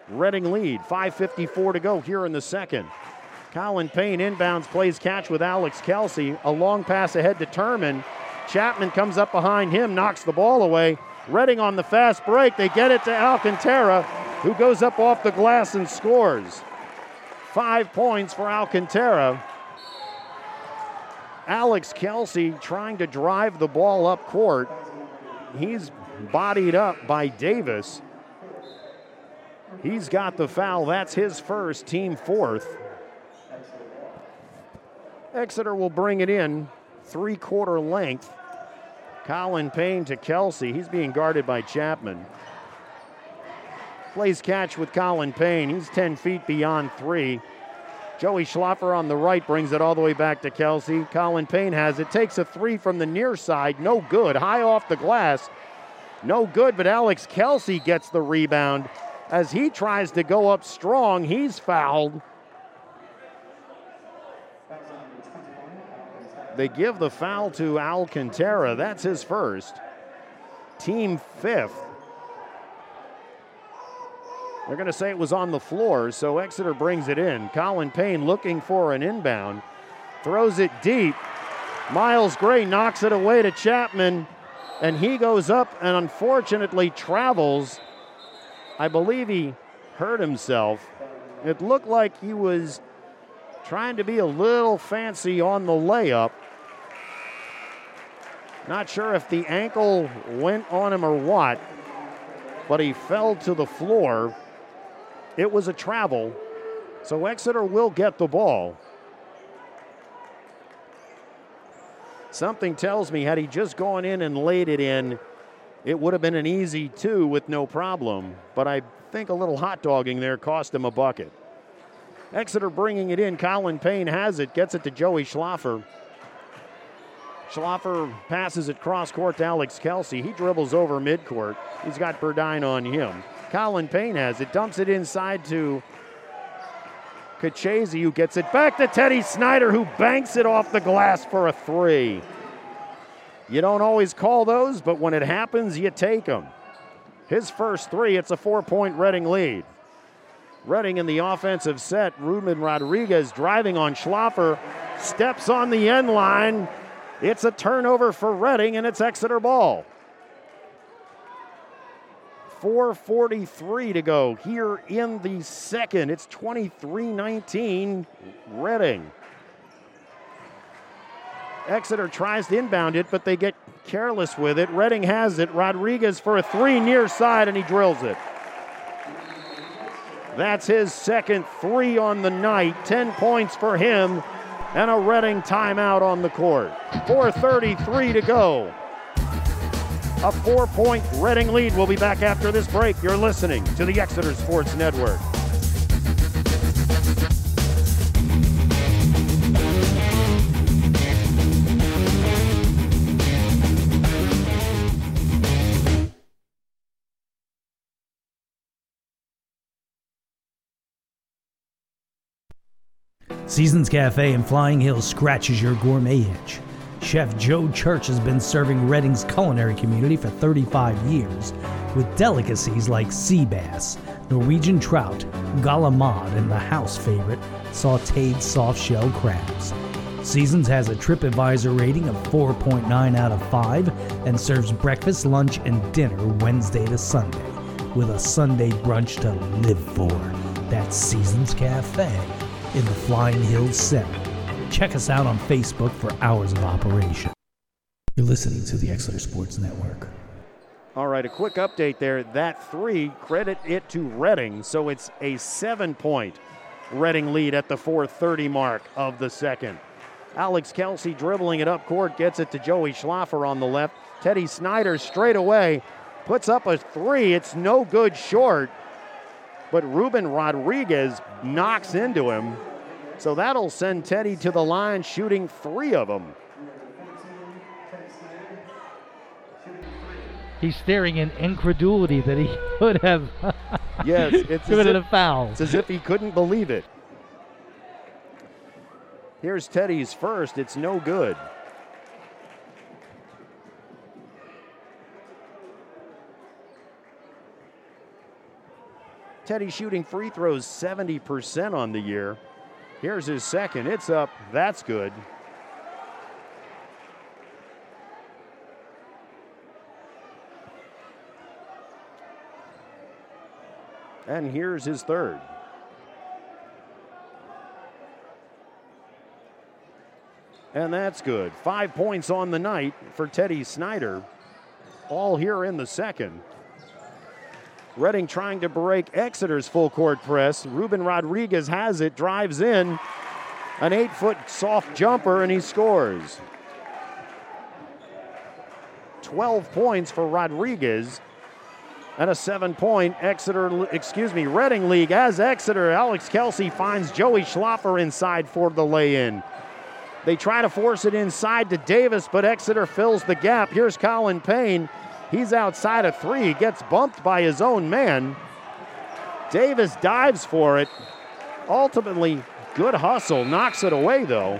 Reading lead. 5.54 to go here in the second. Colin Payne inbounds, plays catch with Alex Kelsey. A long pass ahead to Turman. Chapman comes up behind him, knocks the ball away. Reading on the fast break. They get it to Alcantara, who goes up off the glass and scores. Five points for Alcantara. Alex Kelsey trying to drive the ball up court. He's bodied up by Davis. He's got the foul. That's his first, team fourth. Exeter will bring it in three quarter length. Colin Payne to Kelsey. He's being guarded by Chapman. Plays catch with Colin Payne. He's 10 feet beyond three. Joey Schlaffer on the right brings it all the way back to Kelsey. Colin Payne has it. Takes a three from the near side. No good. High off the glass. No good, but Alex Kelsey gets the rebound. As he tries to go up strong, he's fouled. They give the foul to Alcantara. That's his first. Team fifth. They're going to say it was on the floor, so Exeter brings it in. Colin Payne looking for an inbound, throws it deep. Miles Gray knocks it away to Chapman, and he goes up and unfortunately travels. I believe he hurt himself. It looked like he was trying to be a little fancy on the layup. Not sure if the ankle went on him or what, but he fell to the floor. It was a travel, so Exeter will get the ball. Something tells me, had he just gone in and laid it in, it would have been an easy two with no problem. But I think a little hot dogging there cost him a bucket. Exeter bringing it in. Colin Payne has it, gets it to Joey Schlaffer. Schlaffer passes it cross court to Alex Kelsey. He dribbles over midcourt. He's got Burdine on him. Colin Payne has it, dumps it inside to Kachese, who gets it back to Teddy Snyder, who banks it off the glass for a three. You don't always call those, but when it happens, you take them. His first three, it's a four point Reading lead. Reading in the offensive set. Ruben Rodriguez driving on Schlaffer, steps on the end line. It's a turnover for Reading, and it's Exeter ball. 4.43 to go here in the second. It's 23 19 Reading. Exeter tries to inbound it, but they get careless with it. Reading has it. Rodriguez for a three near side, and he drills it. That's his second three on the night. 10 points for him, and a Reading timeout on the court. 4.33 to go. A four point Reading lead. We'll be back after this break. You're listening to the Exeter Sports Network. Seasons Cafe in Flying Hills scratches your gourmet itch. Chef Joe Church has been serving Reading's culinary community for 35 years with delicacies like sea bass, Norwegian trout, galamad, and the house favorite, sauteed soft shell crabs. Seasons has a TripAdvisor rating of 4.9 out of 5 and serves breakfast, lunch, and dinner Wednesday to Sunday with a Sunday brunch to live for. That's Seasons Cafe in the Flying Hills Center. Check us out on Facebook for hours of operation. You're listening to the Exeter Sports Network. All right, a quick update there. That three, credit it to Reading. So it's a seven point Reading lead at the 430 mark of the second. Alex Kelsey dribbling it up court, gets it to Joey Schlaffer on the left. Teddy Snyder straight away puts up a three. It's no good short, but Ruben Rodriguez knocks into him. So that'll send Teddy to the line shooting three of them. He's staring in incredulity that he could have yes, it's given it a foul. It's as if he couldn't believe it. Here's Teddy's first. It's no good. Teddy shooting free throws 70% on the year. Here's his second. It's up. That's good. And here's his third. And that's good. Five points on the night for Teddy Snyder. All here in the second. Reading trying to break Exeter's full court press. Ruben Rodriguez has it, drives in. An eight foot soft jumper, and he scores. 12 points for Rodriguez and a seven point Exeter, excuse me, Reading league as Exeter. Alex Kelsey finds Joey Schlaffer inside for the lay in. They try to force it inside to Davis, but Exeter fills the gap. Here's Colin Payne. He's outside of three. He gets bumped by his own man. Davis dives for it. Ultimately, good hustle. Knocks it away, though.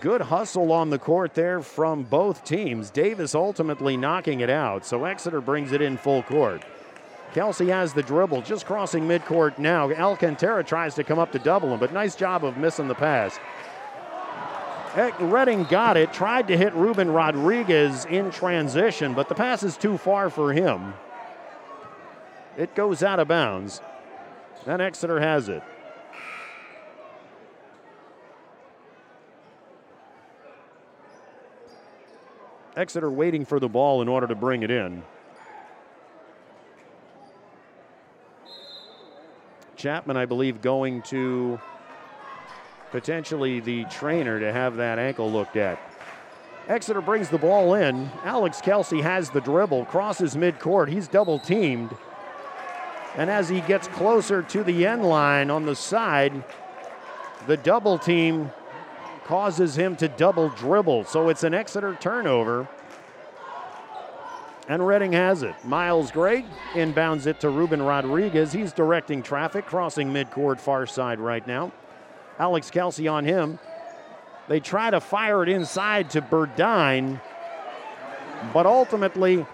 Good hustle on the court there from both teams. Davis ultimately knocking it out, so Exeter brings it in full court. Kelsey has the dribble, just crossing midcourt now. Alcantara tries to come up to double him, but nice job of missing the pass. Eh, Reading got it, tried to hit Ruben Rodriguez in transition, but the pass is too far for him. It goes out of bounds. Then Exeter has it. Exeter waiting for the ball in order to bring it in. Chapman, I believe, going to potentially the trainer to have that ankle looked at. Exeter brings the ball in. Alex Kelsey has the dribble, crosses midcourt. He's double teamed. And as he gets closer to the end line on the side, the double team causes him to double dribble. So it's an Exeter turnover. And Reading has it. Miles Gray inbounds it to Ruben Rodriguez. He's directing traffic, crossing midcourt far side right now. Alex Kelsey on him. They try to fire it inside to Burdine, but ultimately,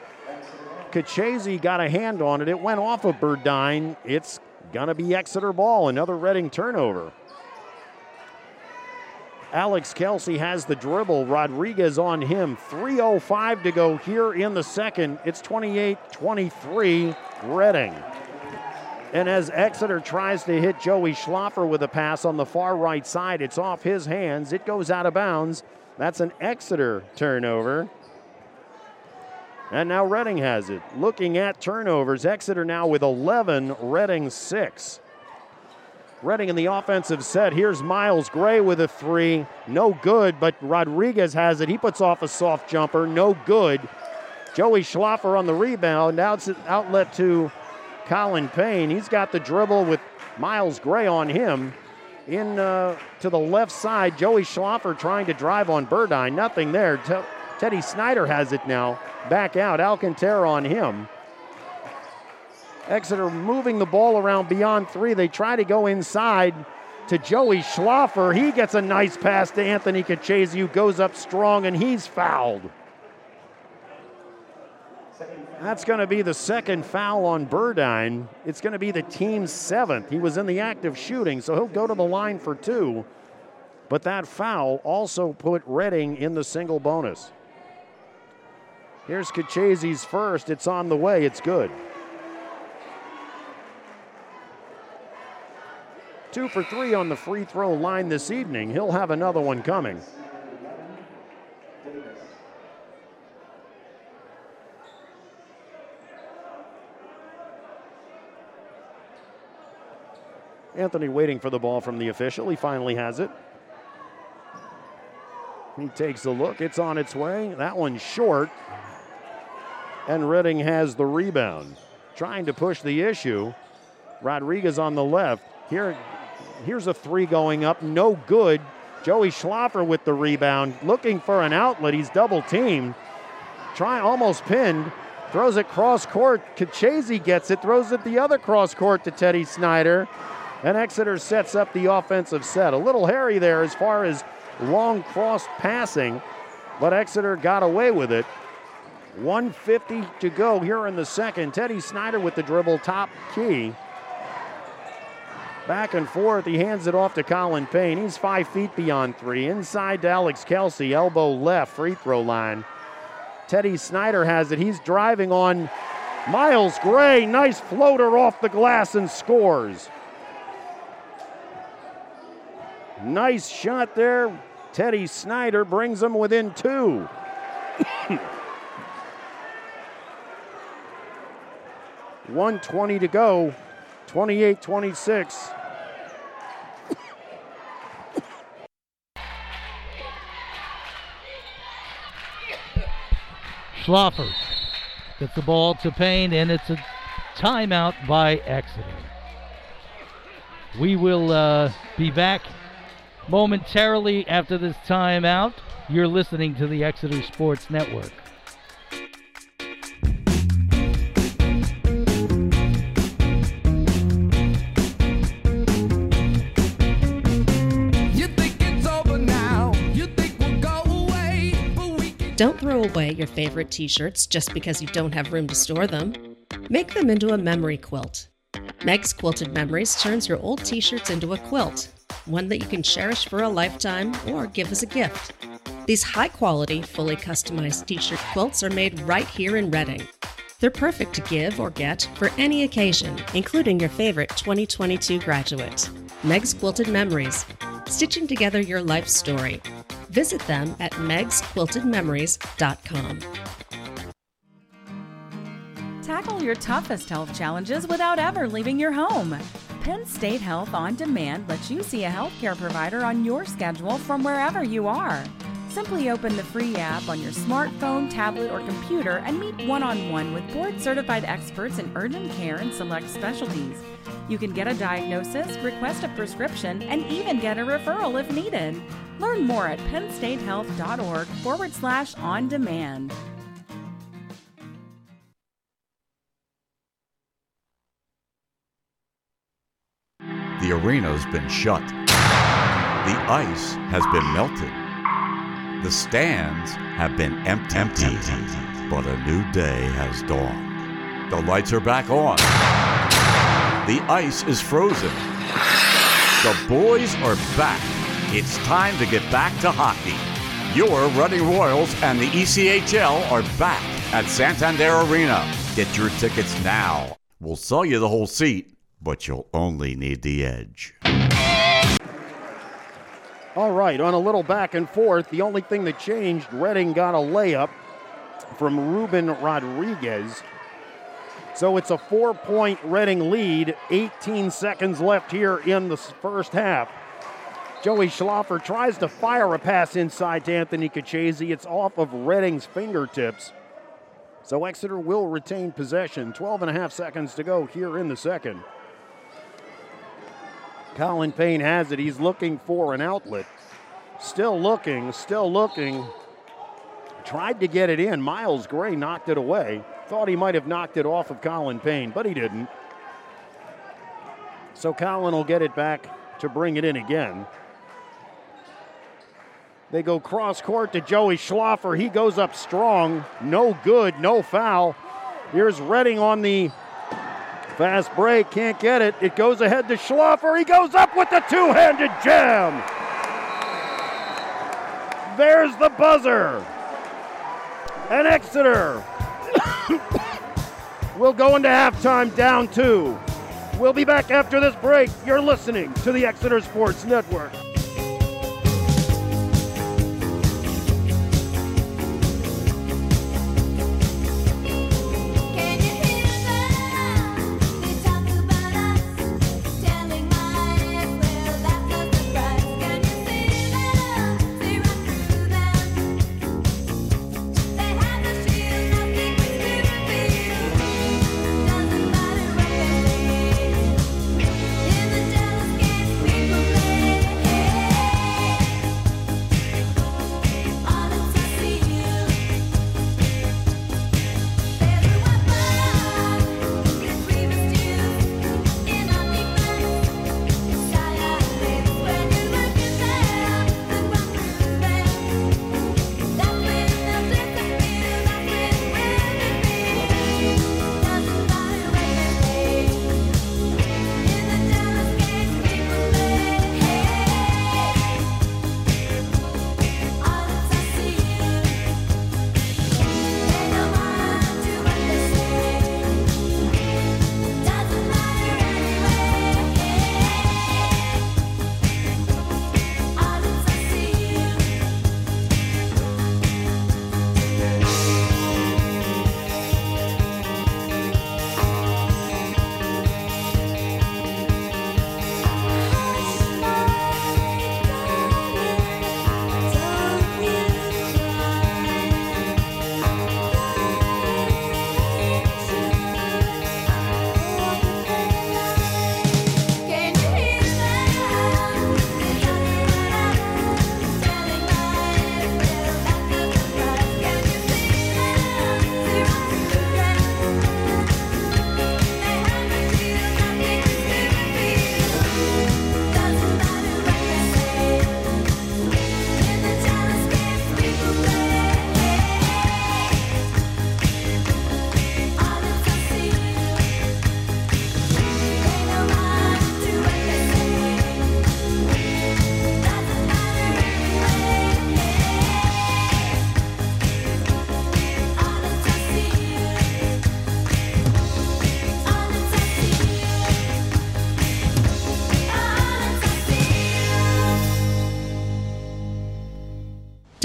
Kachese got a hand on it. It went off of Burdine. It's going to be Exeter ball, another Reading turnover. Alex Kelsey has the dribble. Rodriguez on him. 3.05 to go here in the second. It's 28 23 Reading. And as Exeter tries to hit Joey Schlaffer with a pass on the far right side, it's off his hands. It goes out of bounds. That's an Exeter turnover. And now Reading has it. Looking at turnovers, Exeter now with 11, Reading 6. Reading in the offensive set. Here's Miles Gray with a three. No good, but Rodriguez has it. He puts off a soft jumper. No good. Joey Schlaffer on the rebound. Now it's an outlet to Colin Payne. He's got the dribble with Miles Gray on him. In uh, to the left side, Joey Schlaffer trying to drive on Burdine. Nothing there. Teddy Snyder has it now. back out. Alcantara on him. Exeter moving the ball around beyond three. They try to go inside to Joey Schlaffer. He gets a nice pass to Anthony Kachese, who goes up strong, and he's fouled. That's going to be the second foul on Burdine. It's going to be the team's seventh. He was in the act of shooting, so he'll go to the line for two. But that foul also put Reading in the single bonus. Here's Kachese's first. It's on the way. It's good. Two for three on the free throw line this evening. He'll have another one coming. Anthony waiting for the ball from the official. He finally has it. He takes a look. It's on its way. That one's short. And Reading has the rebound. Trying to push the issue. Rodriguez on the left. Here, here's a three going up. No good. Joey Schlaffer with the rebound. Looking for an outlet. He's double teamed. Try almost pinned. Throws it cross court. Kachese gets it. Throws it the other cross court to Teddy Snyder. And Exeter sets up the offensive set. A little hairy there as far as long cross passing, but Exeter got away with it. 150 to go here in the second. Teddy Snyder with the dribble, top key. Back and forth, he hands it off to Colin Payne. He's five feet beyond three. Inside to Alex Kelsey, elbow left, free throw line. Teddy Snyder has it. He's driving on Miles Gray. Nice floater off the glass and scores. Nice shot there. Teddy Snyder brings them within two. One twenty to go. 28-26. Schlaffer gets the ball to Payne, and it's a timeout by Exeter. We will uh, be back momentarily after this timeout. You're listening to the Exeter Sports Network. Don't throw away your favorite t shirts just because you don't have room to store them. Make them into a memory quilt. Meg's Quilted Memories turns your old t shirts into a quilt, one that you can cherish for a lifetime or give as a gift. These high quality, fully customized t shirt quilts are made right here in Reading. They're perfect to give or get for any occasion, including your favorite 2022 graduate. Meg's Quilted Memories, stitching together your life story. Visit them at megsquiltedmemories.com. Tackle your toughest health challenges without ever leaving your home. Penn State Health On Demand lets you see a healthcare provider on your schedule from wherever you are. Simply open the free app on your smartphone, tablet, or computer and meet one on one with board certified experts in urgent care and select specialties. You can get a diagnosis, request a prescription, and even get a referral if needed. Learn more at pennstatehealth.org forward slash on demand. The arena's been shut. The ice has been melted. The stands have been empty. But a new day has dawned. The lights are back on. The ice is frozen. The boys are back. It's time to get back to hockey. Your Reading Royals and the ECHL are back at Santander Arena. Get your tickets now. We'll sell you the whole seat, but you'll only need the edge. All right, on a little back and forth, the only thing that changed, Reading got a layup from Ruben Rodriguez. So it's a four point Reading lead, 18 seconds left here in the first half. Joey Schlaffer tries to fire a pass inside to Anthony Kachese. It's off of Reading's fingertips. So Exeter will retain possession. 12 and a half seconds to go here in the second. Colin Payne has it. He's looking for an outlet. Still looking, still looking. tried to get it in. Miles Gray knocked it away. Thought he might have knocked it off of Colin Payne, but he didn't. So Colin will get it back to bring it in again. They go cross court to Joey Schlaffer. He goes up strong. No good, no foul. Here's Reading on the fast break. Can't get it. It goes ahead to Schlaffer. He goes up with the two handed jam. There's the buzzer. And Exeter will go into halftime down two. We'll be back after this break. You're listening to the Exeter Sports Network.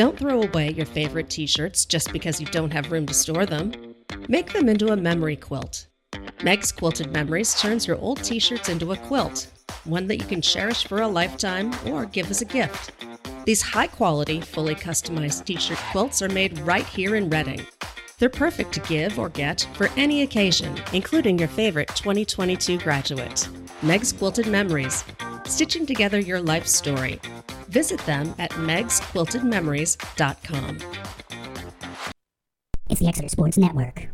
Don't throw away your favorite t shirts just because you don't have room to store them. Make them into a memory quilt. Meg's Quilted Memories turns your old t shirts into a quilt, one that you can cherish for a lifetime or give as a gift. These high quality, fully customized t shirt quilts are made right here in Reading. They're perfect to give or get for any occasion, including your favorite 2022 graduate. Meg's Quilted Memories, stitching together your life story. Visit them at megsquiltedmemories.com. It's the Exeter Sports Network.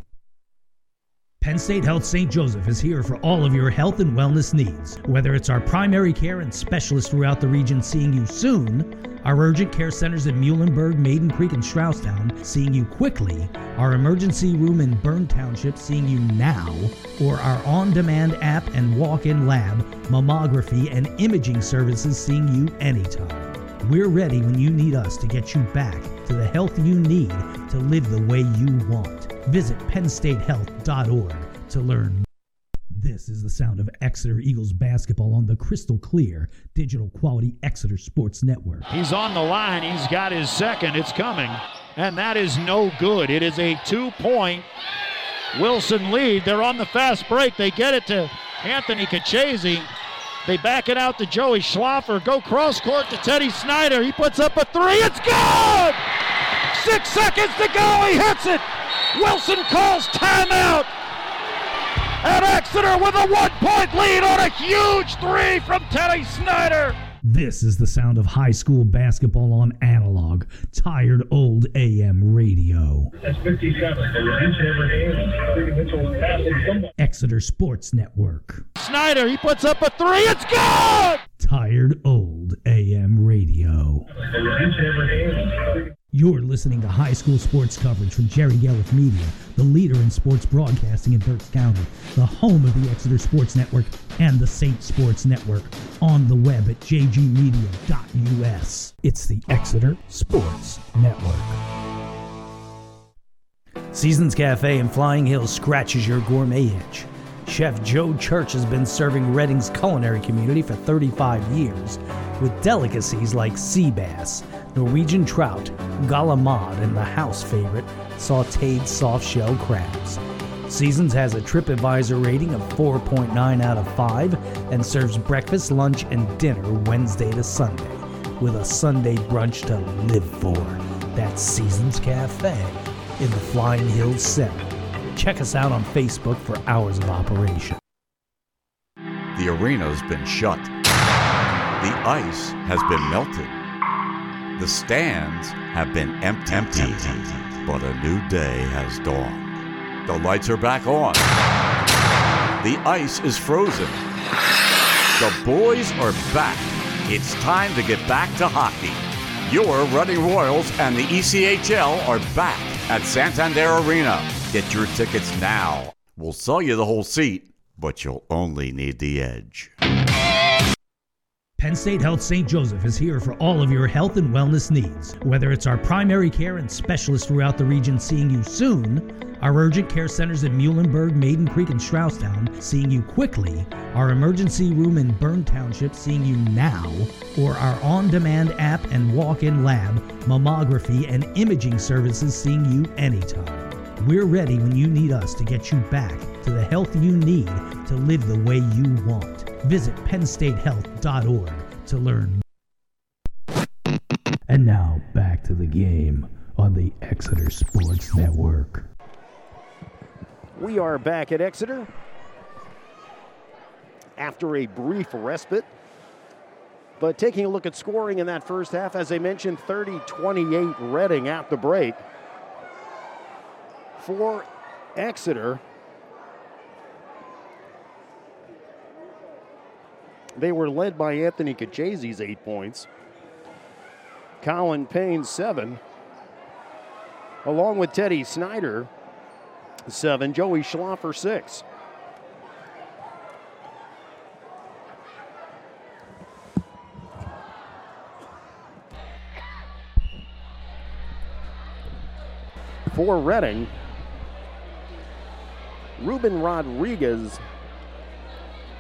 Penn State Health St. Joseph is here for all of your health and wellness needs. Whether it's our primary care and specialists throughout the region seeing you soon, our urgent care centers in Muhlenberg, Maiden Creek, and Strausstown seeing you quickly, our emergency room in Bern Township seeing you now, or our on demand app and walk in lab, mammography, and imaging services seeing you anytime. We're ready when you need us to get you back to the health you need to live the way you want. Visit pennstatehealth.org to learn. This is the sound of Exeter Eagles basketball on the crystal clear digital quality Exeter Sports Network. He's on the line. He's got his second. It's coming. And that is no good. It is a two point Wilson lead. They're on the fast break. They get it to Anthony Kachese. They back it out to Joey Schlaffer. Go cross court to Teddy Snyder. He puts up a three. It's good! Six seconds to go. He hits it. Wilson calls timeout. And Exeter with a one point lead on a huge three from Teddy Snyder. This is the sound of high school basketball on analog, tired old AM radio. That's 57. Exeter Sports Network. Snyder, he puts up a three. It's good! Tired old AM radio. You're listening to high school sports coverage from Jerry Gelliff Media, the leader in sports broadcasting in Berks County, the home of the Exeter Sports Network and the Saint Sports Network, on the web at jgmedia.us. It's the Exeter Sports Network. Seasons Cafe in Flying Hills scratches your gourmet itch. Chef Joe Church has been serving Reading's culinary community for 35 years with delicacies like sea bass, Norwegian trout, galamad, and the house favorite, sauteed soft shell crabs. Seasons has a TripAdvisor rating of 4.9 out of 5 and serves breakfast, lunch, and dinner Wednesday to Sunday with a Sunday brunch to live for. That's Seasons Cafe in the Flying Hills Center. Check us out on Facebook for hours of operation. The arena's been shut. The ice has been melted. The stands have been emptied. But a new day has dawned. The lights are back on. The ice is frozen. The boys are back. It's time to get back to hockey. Your Reading Royals and the ECHL are back at Santander Arena. Get your tickets now. We'll sell you the whole seat, but you'll only need the edge. Penn State Health St. Joseph is here for all of your health and wellness needs. Whether it's our primary care and specialists throughout the region seeing you soon, our urgent care centers in Muhlenberg, Maiden Creek, and Strausstown seeing you quickly, our emergency room in Bern Township seeing you now, or our on demand app and walk in lab, mammography, and imaging services seeing you anytime. We're ready when you need us to get you back to the health you need to live the way you want. Visit pennstatehealth.org to learn. And now back to the game on the Exeter Sports Network. We are back at Exeter after a brief respite. But taking a look at scoring in that first half, as I mentioned, 30 28 Reading at the break. For Exeter, they were led by Anthony Kachazy's eight points, Colin Payne, seven, along with Teddy Snyder, seven, Joey Schlaffer, six. For Reading, Ruben Rodriguez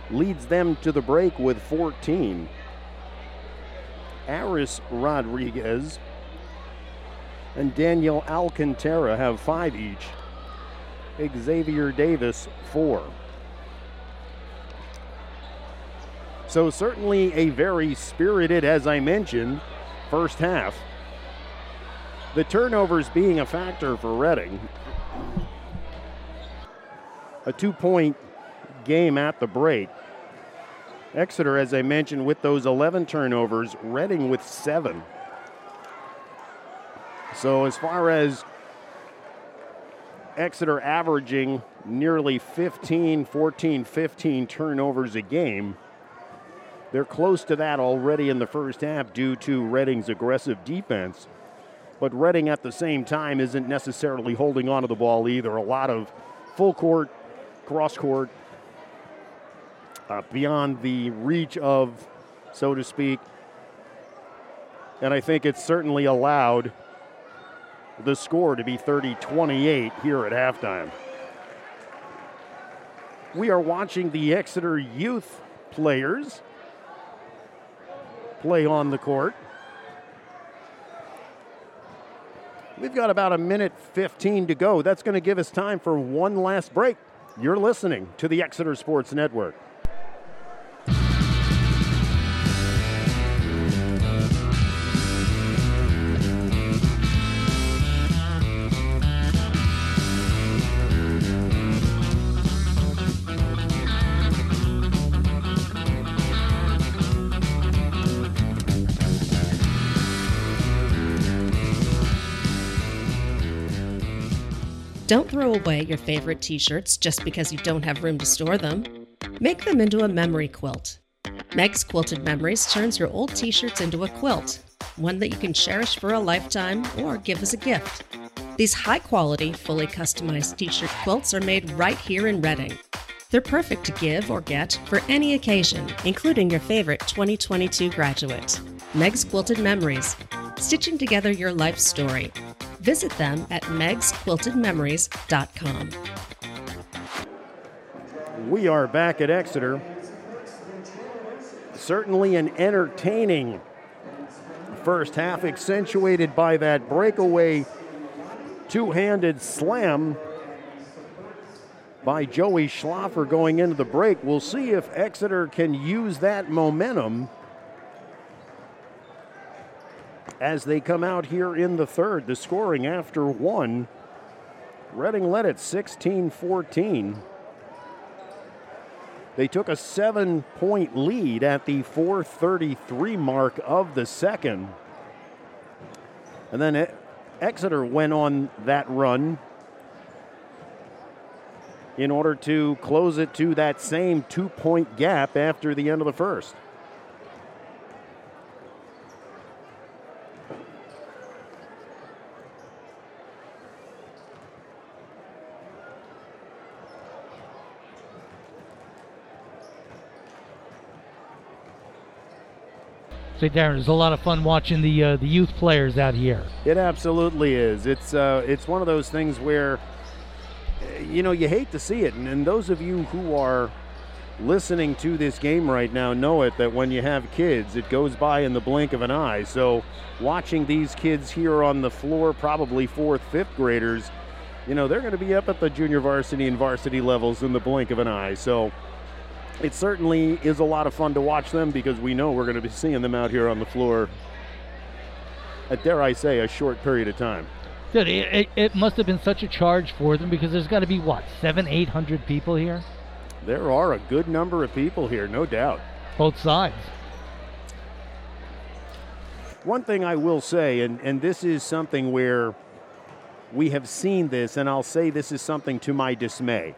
leads them to the break with 14. Aris Rodriguez and Daniel Alcantara have five each. Xavier Davis, four. So, certainly a very spirited, as I mentioned, first half. The turnovers being a factor for Reading. A two point game at the break. Exeter, as I mentioned, with those 11 turnovers, Reading with seven. So, as far as Exeter averaging nearly 15, 14, 15 turnovers a game, they're close to that already in the first half due to Reading's aggressive defense. But Reading at the same time isn't necessarily holding onto the ball either. A lot of full court, cross court, uh, beyond the reach of, so to speak. And I think it's certainly allowed the score to be 30 28 here at halftime. We are watching the Exeter youth players play on the court. We've got about a minute 15 to go. That's going to give us time for one last break. You're listening to the Exeter Sports Network. Don't throw away your favorite t shirts just because you don't have room to store them. Make them into a memory quilt. Meg's Quilted Memories turns your old t shirts into a quilt, one that you can cherish for a lifetime or give as a gift. These high quality, fully customized t shirt quilts are made right here in Reading. They're perfect to give or get for any occasion, including your favorite 2022 graduate. Meg's Quilted Memories, stitching together your life story. Visit them at megsquiltedmemories.com. We are back at Exeter. Certainly an entertaining first half, accentuated by that breakaway two handed slam by Joey Schlaffer going into the break. We'll see if Exeter can use that momentum as they come out here in the third. The scoring after one. Reading led at 16 14. They took a seven point lead at the 433 mark of the second. And then Exeter went on that run in order to close it to that same two point gap after the end of the first. Say, Darren, it's a lot of fun watching the uh, the youth players out here. It absolutely is. It's uh, it's one of those things where, you know, you hate to see it, and, and those of you who are listening to this game right now know it that when you have kids, it goes by in the blink of an eye. So, watching these kids here on the floor, probably fourth, fifth graders, you know, they're going to be up at the junior varsity and varsity levels in the blink of an eye. So, it certainly is a lot of fun to watch them because we know we're going to be seeing them out here on the floor at, dare I say, a short period of time. Good. It, it, it must have been such a charge for them because there's got to be, what, seven, eight hundred people here? There are a good number of people here, no doubt. Both sides. One thing I will say, and, and this is something where we have seen this, and I'll say this is something to my dismay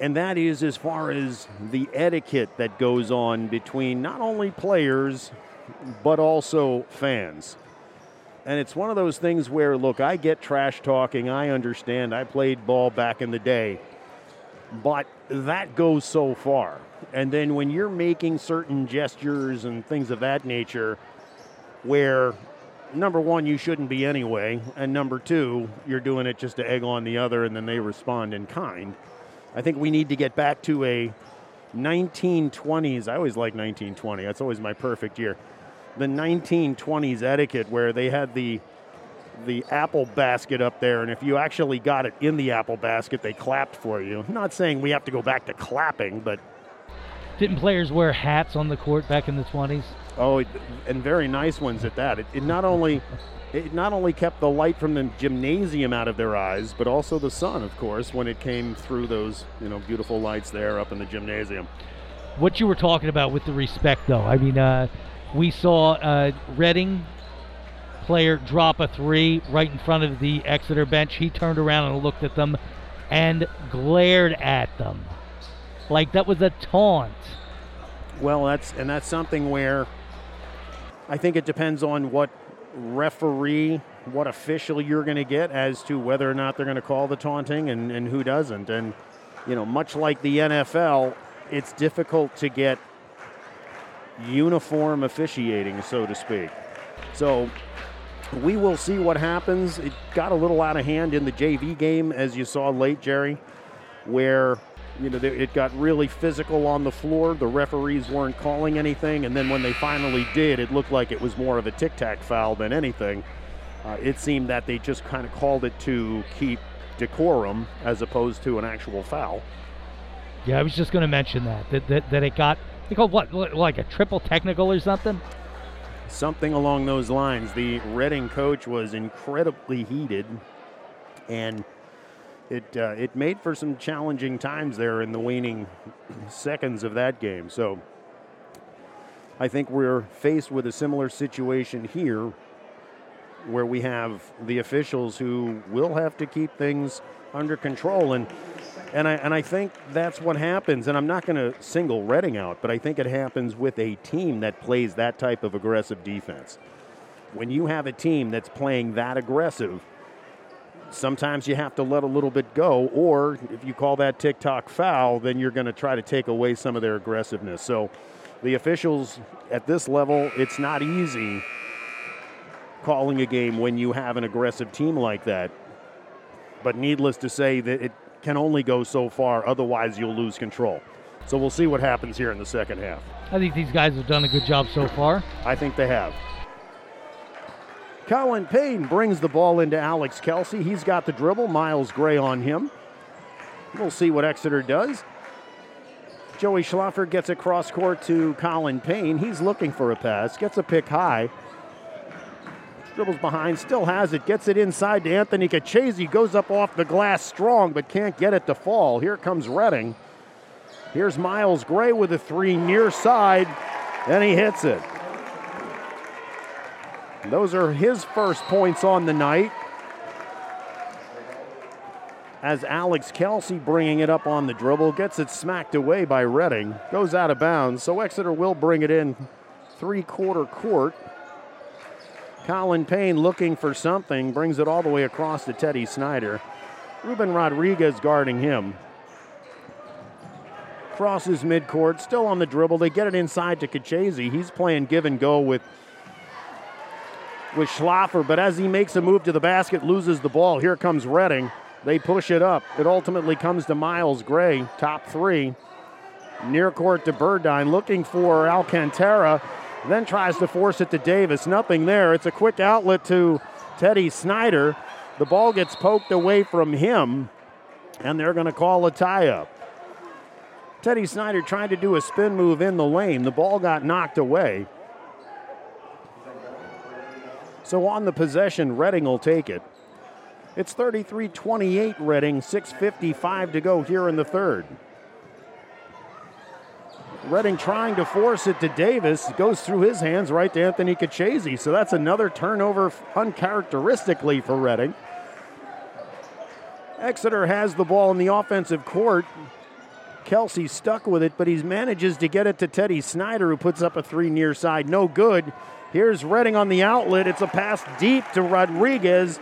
and that is as far as the etiquette that goes on between not only players but also fans. And it's one of those things where, look, I get trash talking. I understand. I played ball back in the day. But that goes so far. And then when you're making certain gestures and things of that nature, where number one, you shouldn't be anyway, and number two, you're doing it just to egg on the other and then they respond in kind I think we need to get back to a 1920s. I always like 1920. That's always my perfect year. The 1920s etiquette where they had the the apple basket up there, and if you actually got it in the apple basket, they clapped for you. I'm not saying we have to go back to clapping, but didn't players wear hats on the court back in the 20s? Oh, and very nice ones at that. It, it not only it not only kept the light from the gymnasium out of their eyes, but also the sun, of course, when it came through those you know beautiful lights there up in the gymnasium. What you were talking about with the respect, though, I mean, uh, we saw uh, Reading player drop a three right in front of the Exeter bench. He turned around and looked at them and glared at them like that was a taunt. Well, that's and that's something where I think it depends on what referee, what official you're going to get as to whether or not they're going to call the taunting and, and who doesn't. And, you know, much like the NFL, it's difficult to get uniform officiating, so to speak. So we will see what happens. It got a little out of hand in the JV game, as you saw late, Jerry, where you know, it got really physical on the floor. The referees weren't calling anything, and then when they finally did, it looked like it was more of a tic tac foul than anything. Uh, it seemed that they just kind of called it to keep decorum as opposed to an actual foul. Yeah, I was just going to mention that, that that that it got they called what like a triple technical or something. Something along those lines. The Reading coach was incredibly heated, and it uh, it made for some challenging times there in the waning seconds of that game. So I think we're faced with a similar situation here where we have the officials who will have to keep things under control. And and I, and I think that's what happens. And I'm not going to single Reading out, but I think it happens with a team that plays that type of aggressive defense. When you have a team that's playing that aggressive, sometimes you have to let a little bit go, or if you call that tick-tock foul, then you're going to try to take away some of their aggressiveness. So the officials at this level, it's not easy calling a game when you have an aggressive team like that. But needless to say, that it can only go so far, otherwise, you'll lose control. So we'll see what happens here in the second half. I think these guys have done a good job so far. I think they have. Colin Payne brings the ball into Alex Kelsey. He's got the dribble. Miles Gray on him. We'll see what Exeter does. Joey Schlaffer gets across court to Colin Payne. He's looking for a pass, gets a pick high. Dribbles behind, still has it, gets it inside to Anthony Kachese. Goes up off the glass strong, but can't get it to fall. Here comes Reading. Here's Miles Gray with a three near side, and he hits it. Those are his first points on the night. As Alex Kelsey bringing it up on the dribble, gets it smacked away by Reading, goes out of bounds. So Exeter will bring it in three quarter court. Colin Payne looking for something, brings it all the way across to Teddy Snyder. Ruben Rodriguez guarding him. Crosses midcourt, still on the dribble. They get it inside to Kachese. He's playing give and go with with Schlaffer, but as he makes a move to the basket, loses the ball. Here comes Reading. They push it up. It ultimately comes to Miles Gray, top three. Near court to Burdine, looking for Alcantara, then tries to force it to Davis. Nothing there. It's a quick outlet to Teddy Snyder. The ball gets poked away from him, and they're going to call a tie up. Teddy Snyder tried to do a spin move in the lane. The ball got knocked away. So on the possession, Reading will take it. It's 33 28 Reading, 6.55 to go here in the third. Reading trying to force it to Davis, goes through his hands right to Anthony Kachese. So that's another turnover uncharacteristically for Reading. Exeter has the ball in the offensive court. Kelsey stuck with it, but he manages to get it to Teddy Snyder, who puts up a three near side. No good. Here's Reading on the outlet. It's a pass deep to Rodriguez.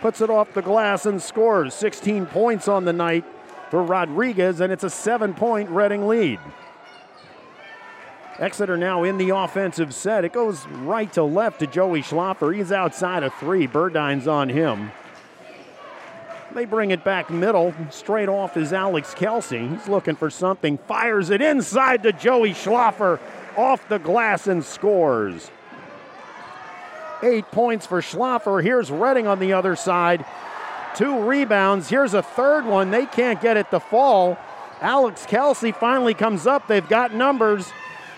Puts it off the glass and scores. 16 points on the night for Rodriguez, and it's a seven point Reading lead. Exeter now in the offensive set. It goes right to left to Joey Schlaffer. He's outside of three. Burdine's on him. They bring it back middle. Straight off is Alex Kelsey. He's looking for something. Fires it inside to Joey Schlaffer. Off the glass and scores. Eight points for Schlaffer. Here's Reading on the other side. Two rebounds. Here's a third one. They can't get it to fall. Alex Kelsey finally comes up. They've got numbers.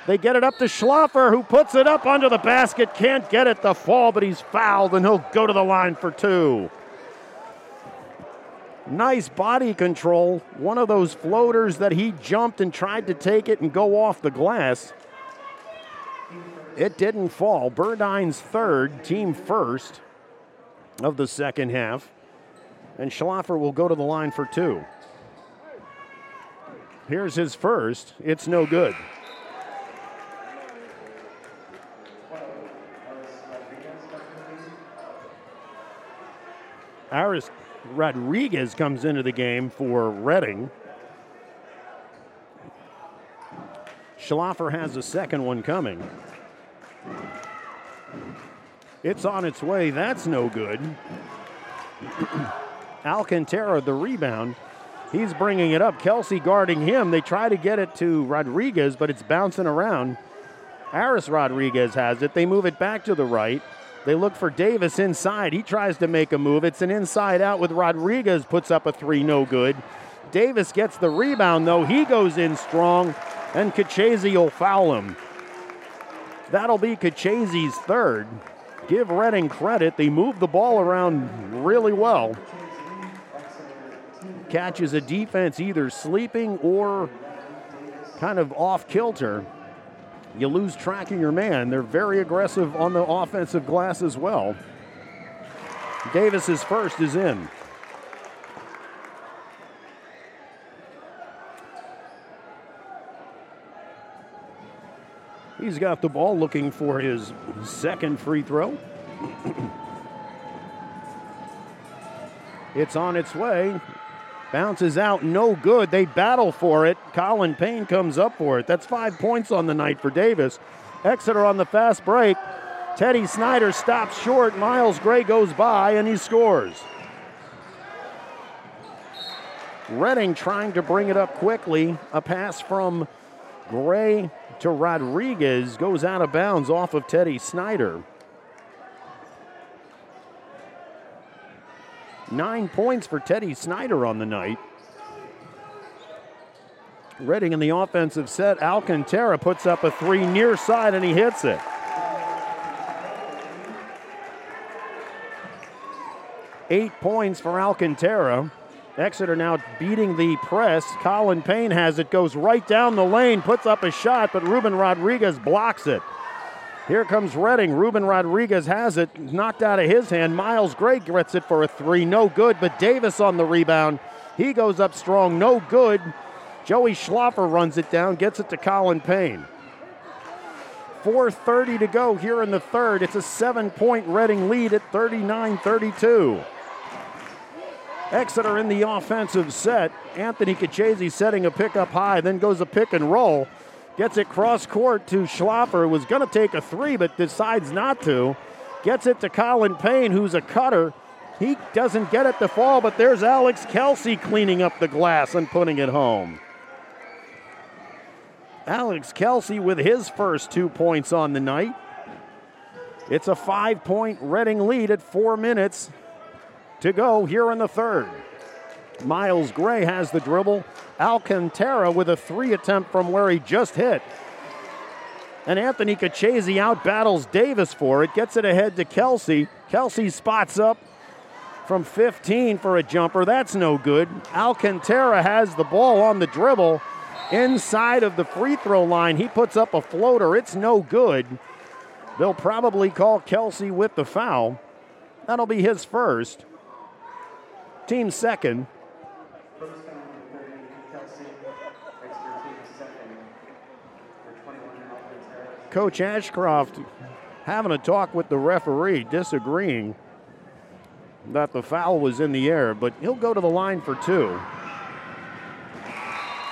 They get it up to Schlaffer, who puts it up under the basket. Can't get it to fall, but he's fouled, and he'll go to the line for two. Nice body control. One of those floaters that he jumped and tried to take it and go off the glass. It didn't fall. Burdine's third, team first of the second half. And Schlaffer will go to the line for two. Here's his first. It's no good. Aris Rodriguez comes into the game for Reading. Schlaffer has a second one coming. It's on its way. That's no good. Alcantara, the rebound. He's bringing it up. Kelsey guarding him. They try to get it to Rodriguez, but it's bouncing around. Aris Rodriguez has it. They move it back to the right. They look for Davis inside. He tries to make a move. It's an inside out with Rodriguez, puts up a three, no good. Davis gets the rebound, though. He goes in strong, and Kachese will foul him. That'll be Kachese's third. Give Reading credit. They move the ball around really well. Catches a defense either sleeping or kind of off kilter you lose track of your man. They're very aggressive on the offensive glass as well. Davis's first is in. He's got the ball looking for his second free throw. it's on its way. Bounces out, no good. They battle for it. Colin Payne comes up for it. That's five points on the night for Davis. Exeter on the fast break. Teddy Snyder stops short. Miles Gray goes by and he scores. Reading trying to bring it up quickly. A pass from Gray to Rodriguez goes out of bounds off of Teddy Snyder. Nine points for Teddy Snyder on the night. Reading in the offensive set. Alcantara puts up a three near side and he hits it. Eight points for Alcantara. Exeter now beating the press. Colin Payne has it, goes right down the lane, puts up a shot, but Ruben Rodriguez blocks it. Here comes Reading. Ruben Rodriguez has it, knocked out of his hand. Miles Gray gets it for a three, no good, but Davis on the rebound. He goes up strong, no good. Joey Schlaffer runs it down, gets it to Colin Payne. 4.30 to go here in the third. It's a seven point Reading lead at 39 32. Exeter in the offensive set. Anthony Kachese setting a pick up high, then goes a pick and roll. Gets it cross court to Schlaffer. Was going to take a three, but decides not to. Gets it to Colin Payne, who's a cutter. He doesn't get it to fall, but there's Alex Kelsey cleaning up the glass and putting it home. Alex Kelsey with his first two points on the night. It's a five point Reading lead at four minutes to go here in the third. Miles Gray has the dribble. Alcantara with a three attempt from where he just hit. And Anthony Kachese out battles Davis for it, gets it ahead to Kelsey. Kelsey spots up from 15 for a jumper. That's no good. Alcantara has the ball on the dribble inside of the free throw line. He puts up a floater. It's no good. They'll probably call Kelsey with the foul. That'll be his first. Team second. Coach Ashcroft having a talk with the referee, disagreeing that the foul was in the air, but he'll go to the line for two.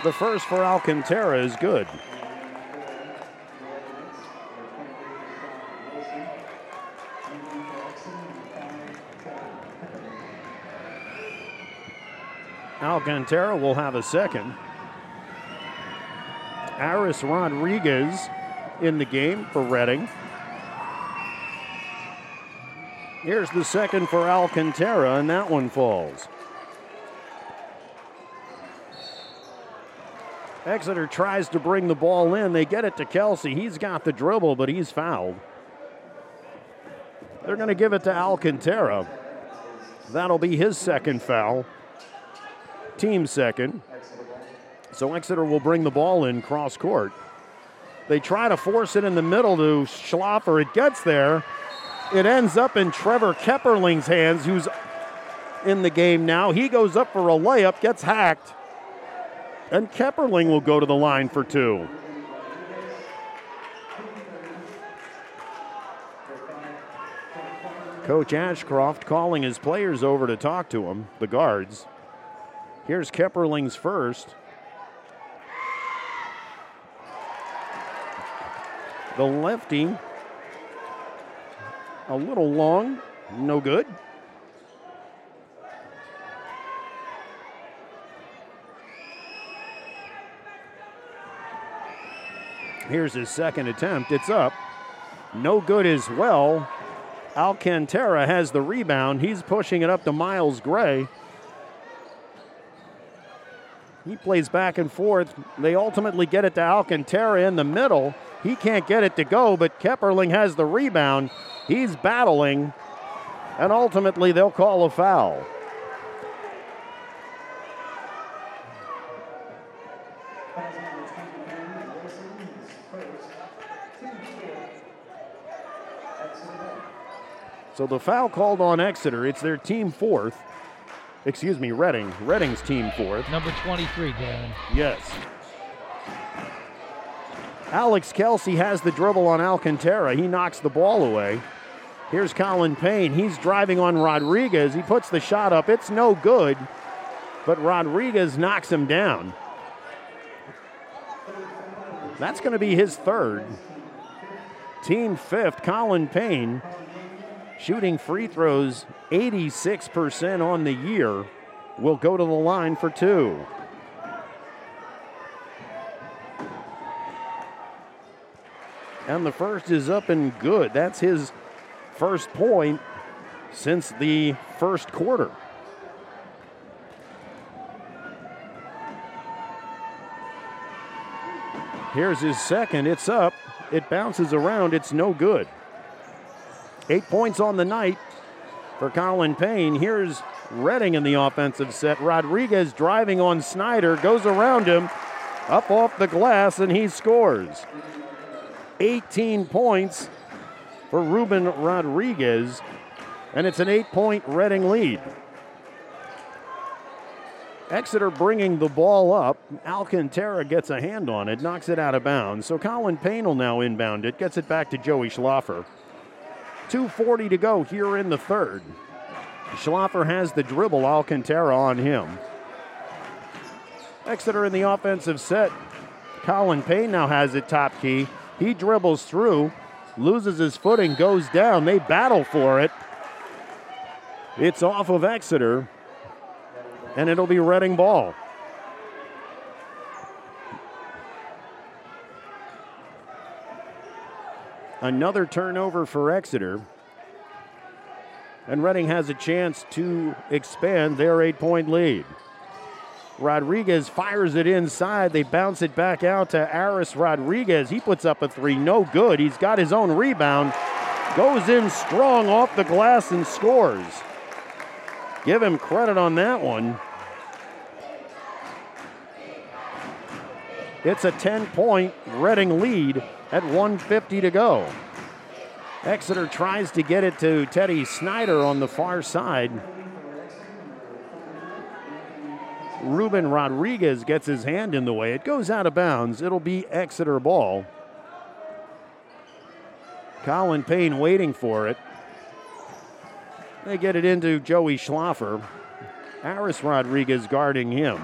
The first for Alcantara is good. Alcantara will have a second. Aris Rodriguez in the game for Reading. Here's the second for Alcantara, and that one falls. Exeter tries to bring the ball in. They get it to Kelsey. He's got the dribble, but he's fouled. They're going to give it to Alcantara. That'll be his second foul team second. So Exeter will bring the ball in cross court. They try to force it in the middle to Schlaffer. It gets there. It ends up in Trevor Kepperling's hands, who's in the game now. He goes up for a layup, gets hacked, and Kepperling will go to the line for two. Coach Ashcroft calling his players over to talk to him, the guards. Here's Kepperling's first. The lefty, a little long, no good. Here's his second attempt. It's up. No good as well. Alcantara has the rebound. He's pushing it up to Miles Gray. He plays back and forth. They ultimately get it to Alcantara in the middle. He can't get it to go, but Kepperling has the rebound. He's battling, and ultimately they'll call a foul. So the foul called on Exeter. It's their team fourth. Excuse me, Reading. Reading's team fourth. Number 23, Darren. Yes. Alex Kelsey has the dribble on Alcantara. He knocks the ball away. Here's Colin Payne. He's driving on Rodriguez. He puts the shot up. It's no good, but Rodriguez knocks him down. That's going to be his third. Team fifth, Colin Payne, shooting free throws 86% on the year, will go to the line for two. And the first is up and good. That's his first point since the first quarter. Here's his second. It's up. It bounces around. It's no good. Eight points on the night for Colin Payne. Here's Reading in the offensive set. Rodriguez driving on Snyder, goes around him, up off the glass, and he scores. 18 points for Ruben Rodriguez, and it's an eight point Reading lead. Exeter bringing the ball up. Alcantara gets a hand on it, knocks it out of bounds. So Colin Payne will now inbound it, gets it back to Joey Schlaffer. 2.40 to go here in the third. Schlaffer has the dribble, Alcantara on him. Exeter in the offensive set. Colin Payne now has it top key. He dribbles through, loses his footing, goes down. They battle for it. It's off of Exeter, and it'll be Reading ball. Another turnover for Exeter. And Reading has a chance to expand their eight point lead. Rodriguez fires it inside. They bounce it back out to Aris Rodriguez. He puts up a three. No good. He's got his own rebound. Goes in strong off the glass and scores. Give him credit on that one. It's a 10 point Reading lead at 150 to go. Exeter tries to get it to Teddy Snyder on the far side. Ruben Rodriguez gets his hand in the way. It goes out of bounds. It'll be Exeter ball. Colin Payne waiting for it. They get it into Joey Schlaffer. Aris Rodriguez guarding him.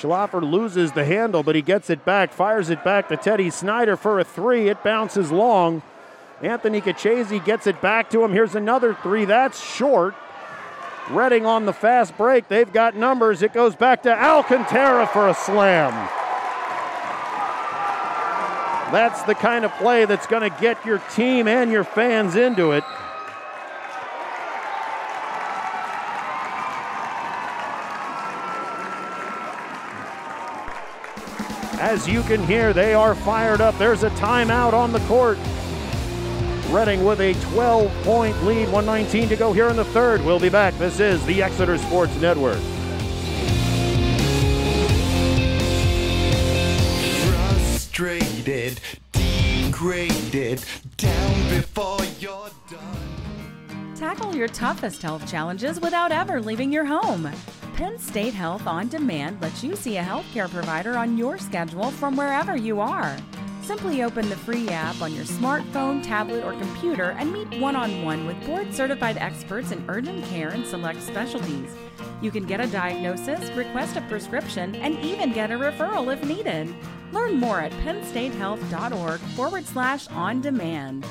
Schlaffer loses the handle, but he gets it back, fires it back to Teddy Snyder for a three. It bounces long. Anthony Kachese gets it back to him. Here's another three. That's short. Reading on the fast break. They've got numbers. It goes back to Alcantara for a slam. That's the kind of play that's going to get your team and your fans into it. As you can hear, they are fired up. There's a timeout on the court. Reading with a 12 point lead, 119 to go here in the third. We'll be back. This is the Exeter Sports Network. Frustrated, degraded, down before you're done. Tackle your toughest health challenges without ever leaving your home. Penn State Health On Demand lets you see a healthcare provider on your schedule from wherever you are. Simply open the free app on your smartphone, tablet, or computer and meet one on one with board certified experts in urgent care and select specialties. You can get a diagnosis, request a prescription, and even get a referral if needed. Learn more at pennstatehealth.org forward slash on demand.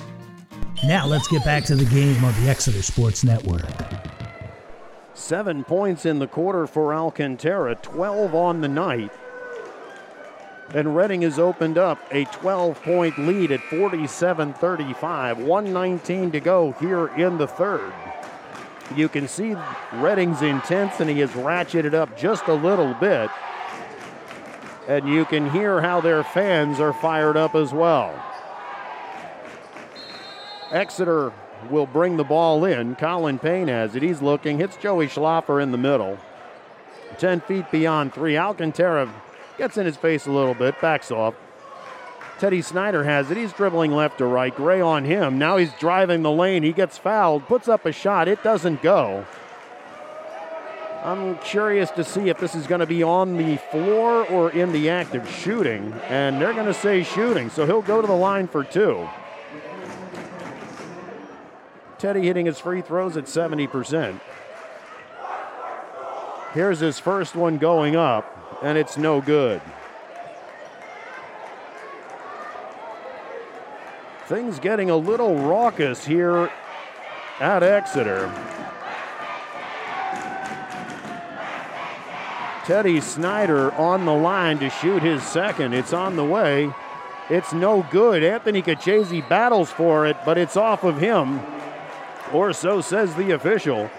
Now let's get back to the game on the Exeter Sports Network. Seven points in the quarter for Alcantara, 12 on the night. And Reading has opened up a 12 point lead at 47 35. 119 to go here in the third. You can see Reading's intensity has ratcheted up just a little bit. And you can hear how their fans are fired up as well. Exeter will bring the ball in. Colin Payne has it. He's looking, hits Joey Schlaffer in the middle. 10 feet beyond three. Alcantara gets in his face a little bit, backs off. Teddy Snyder has it. He's dribbling left to right. Gray on him. Now he's driving the lane. He gets fouled, puts up a shot. It doesn't go. I'm curious to see if this is going to be on the floor or in the act of shooting. And they're going to say shooting, so he'll go to the line for two. Teddy hitting his free throws at 70%. Here's his first one going up, and it's no good. Things getting a little raucous here at Exeter. Teddy Snyder on the line to shoot his second. It's on the way. It's no good. Anthony Kachese battles for it, but it's off of him, or so says the official.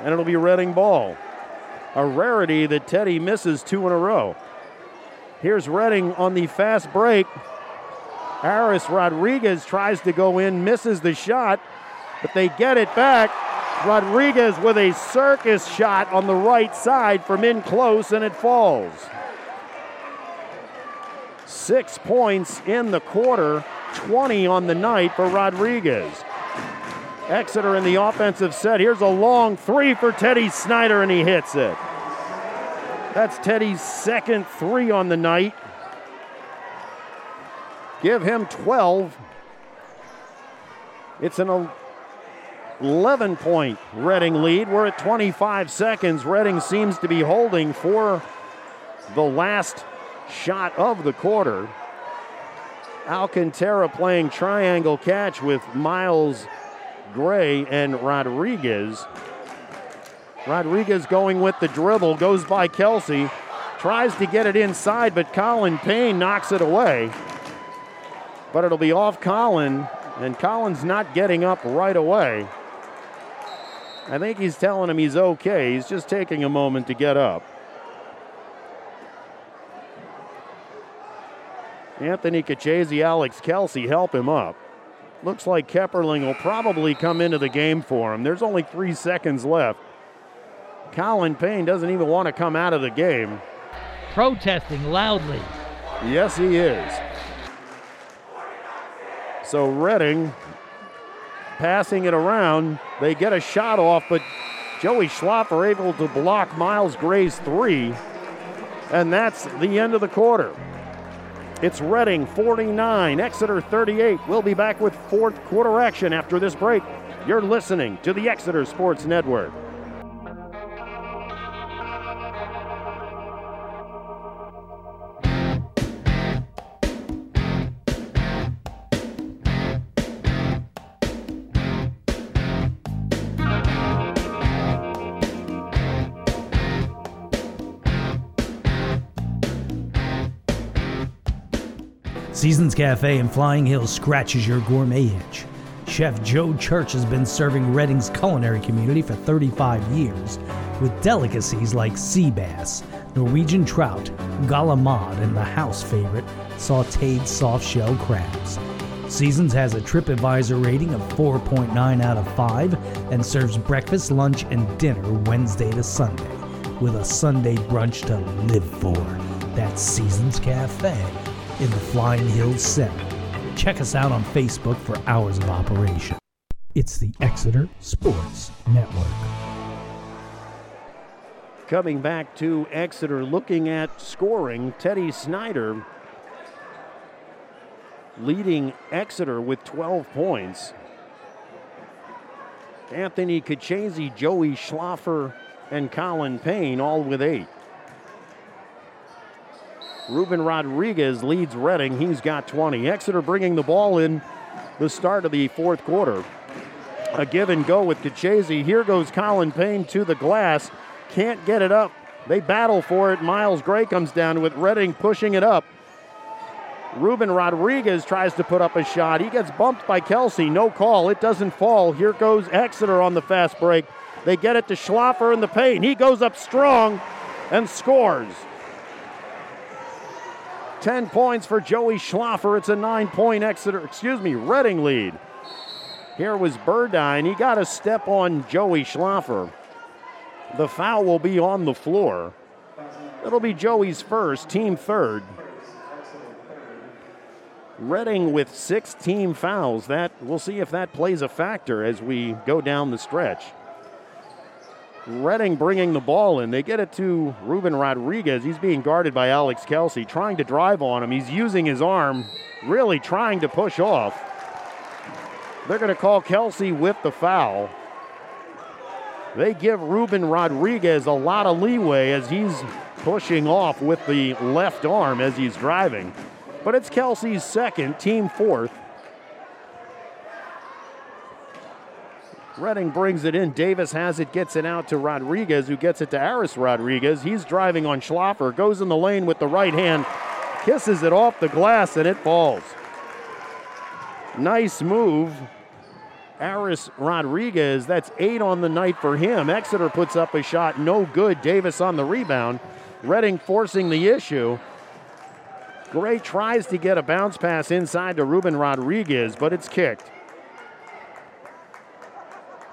And it'll be Reading ball. A rarity that Teddy misses two in a row. Here's Reading on the fast break. Aris Rodriguez tries to go in, misses the shot, but they get it back. Rodriguez with a circus shot on the right side from in close, and it falls. Six points in the quarter, 20 on the night for Rodriguez. Exeter in the offensive set. Here's a long three for Teddy Snyder, and he hits it. That's Teddy's second three on the night. Give him 12. It's an 11 point Reading lead. We're at 25 seconds. Reading seems to be holding for the last shot of the quarter. Alcantara playing triangle catch with Miles Gray and Rodriguez. Rodriguez going with the dribble, goes by Kelsey, tries to get it inside, but Colin Payne knocks it away. But it'll be off Colin, and Colin's not getting up right away. I think he's telling him he's okay. He's just taking a moment to get up. Anthony Kachese, Alex Kelsey help him up. Looks like Kepperling will probably come into the game for him. There's only three seconds left. Colin Payne doesn't even want to come out of the game. Protesting loudly. Yes, he is. So Reading passing it around. They get a shot off, but Joey Schlaffer able to block Miles Gray's three. And that's the end of the quarter. It's Reading 49, Exeter 38. We'll be back with fourth quarter action after this break. You're listening to the Exeter Sports Network. Seasons Cafe in Flying Hills scratches your gourmet itch. Chef Joe Church has been serving Reading's culinary community for 35 years with delicacies like sea bass, Norwegian trout, galamad, and the house favorite, sauteed soft shell crabs. Seasons has a TripAdvisor rating of 4.9 out of 5 and serves breakfast, lunch, and dinner Wednesday to Sunday with a Sunday brunch to live for. That's Seasons Cafe in the Flying Hills Center. Check us out on Facebook for hours of operation. It's the Exeter Sports Network. Coming back to Exeter, looking at scoring, Teddy Snyder leading Exeter with 12 points. Anthony Kachese, Joey Schlaffer, and Colin Payne all with eight. Ruben Rodriguez leads Reading. He's got 20. Exeter bringing the ball in the start of the fourth quarter. A give and go with Kachese. Here goes Colin Payne to the glass. Can't get it up. They battle for it. Miles Gray comes down with Reading pushing it up. Ruben Rodriguez tries to put up a shot. He gets bumped by Kelsey. No call. It doesn't fall. Here goes Exeter on the fast break. They get it to Schlaffer in the paint. He goes up strong and scores. 10 points for Joey Schlaffer. It's a nine point Exeter, excuse me, Reading lead. Here was Burdine. He got a step on Joey Schlaffer. The foul will be on the floor. It'll be Joey's first, team third. Reading with six team fouls. That we'll see if that plays a factor as we go down the stretch. Reading bringing the ball in. They get it to Ruben Rodriguez. He's being guarded by Alex Kelsey, trying to drive on him. He's using his arm, really trying to push off. They're going to call Kelsey with the foul. They give Ruben Rodriguez a lot of leeway as he's pushing off with the left arm as he's driving. But it's Kelsey's second, team fourth. Reading brings it in. Davis has it, gets it out to Rodriguez, who gets it to Aris Rodriguez. He's driving on Schlaffer, goes in the lane with the right hand, kisses it off the glass, and it falls. Nice move. Aris Rodriguez, that's eight on the night for him. Exeter puts up a shot, no good. Davis on the rebound. Reading forcing the issue. Gray tries to get a bounce pass inside to Ruben Rodriguez, but it's kicked.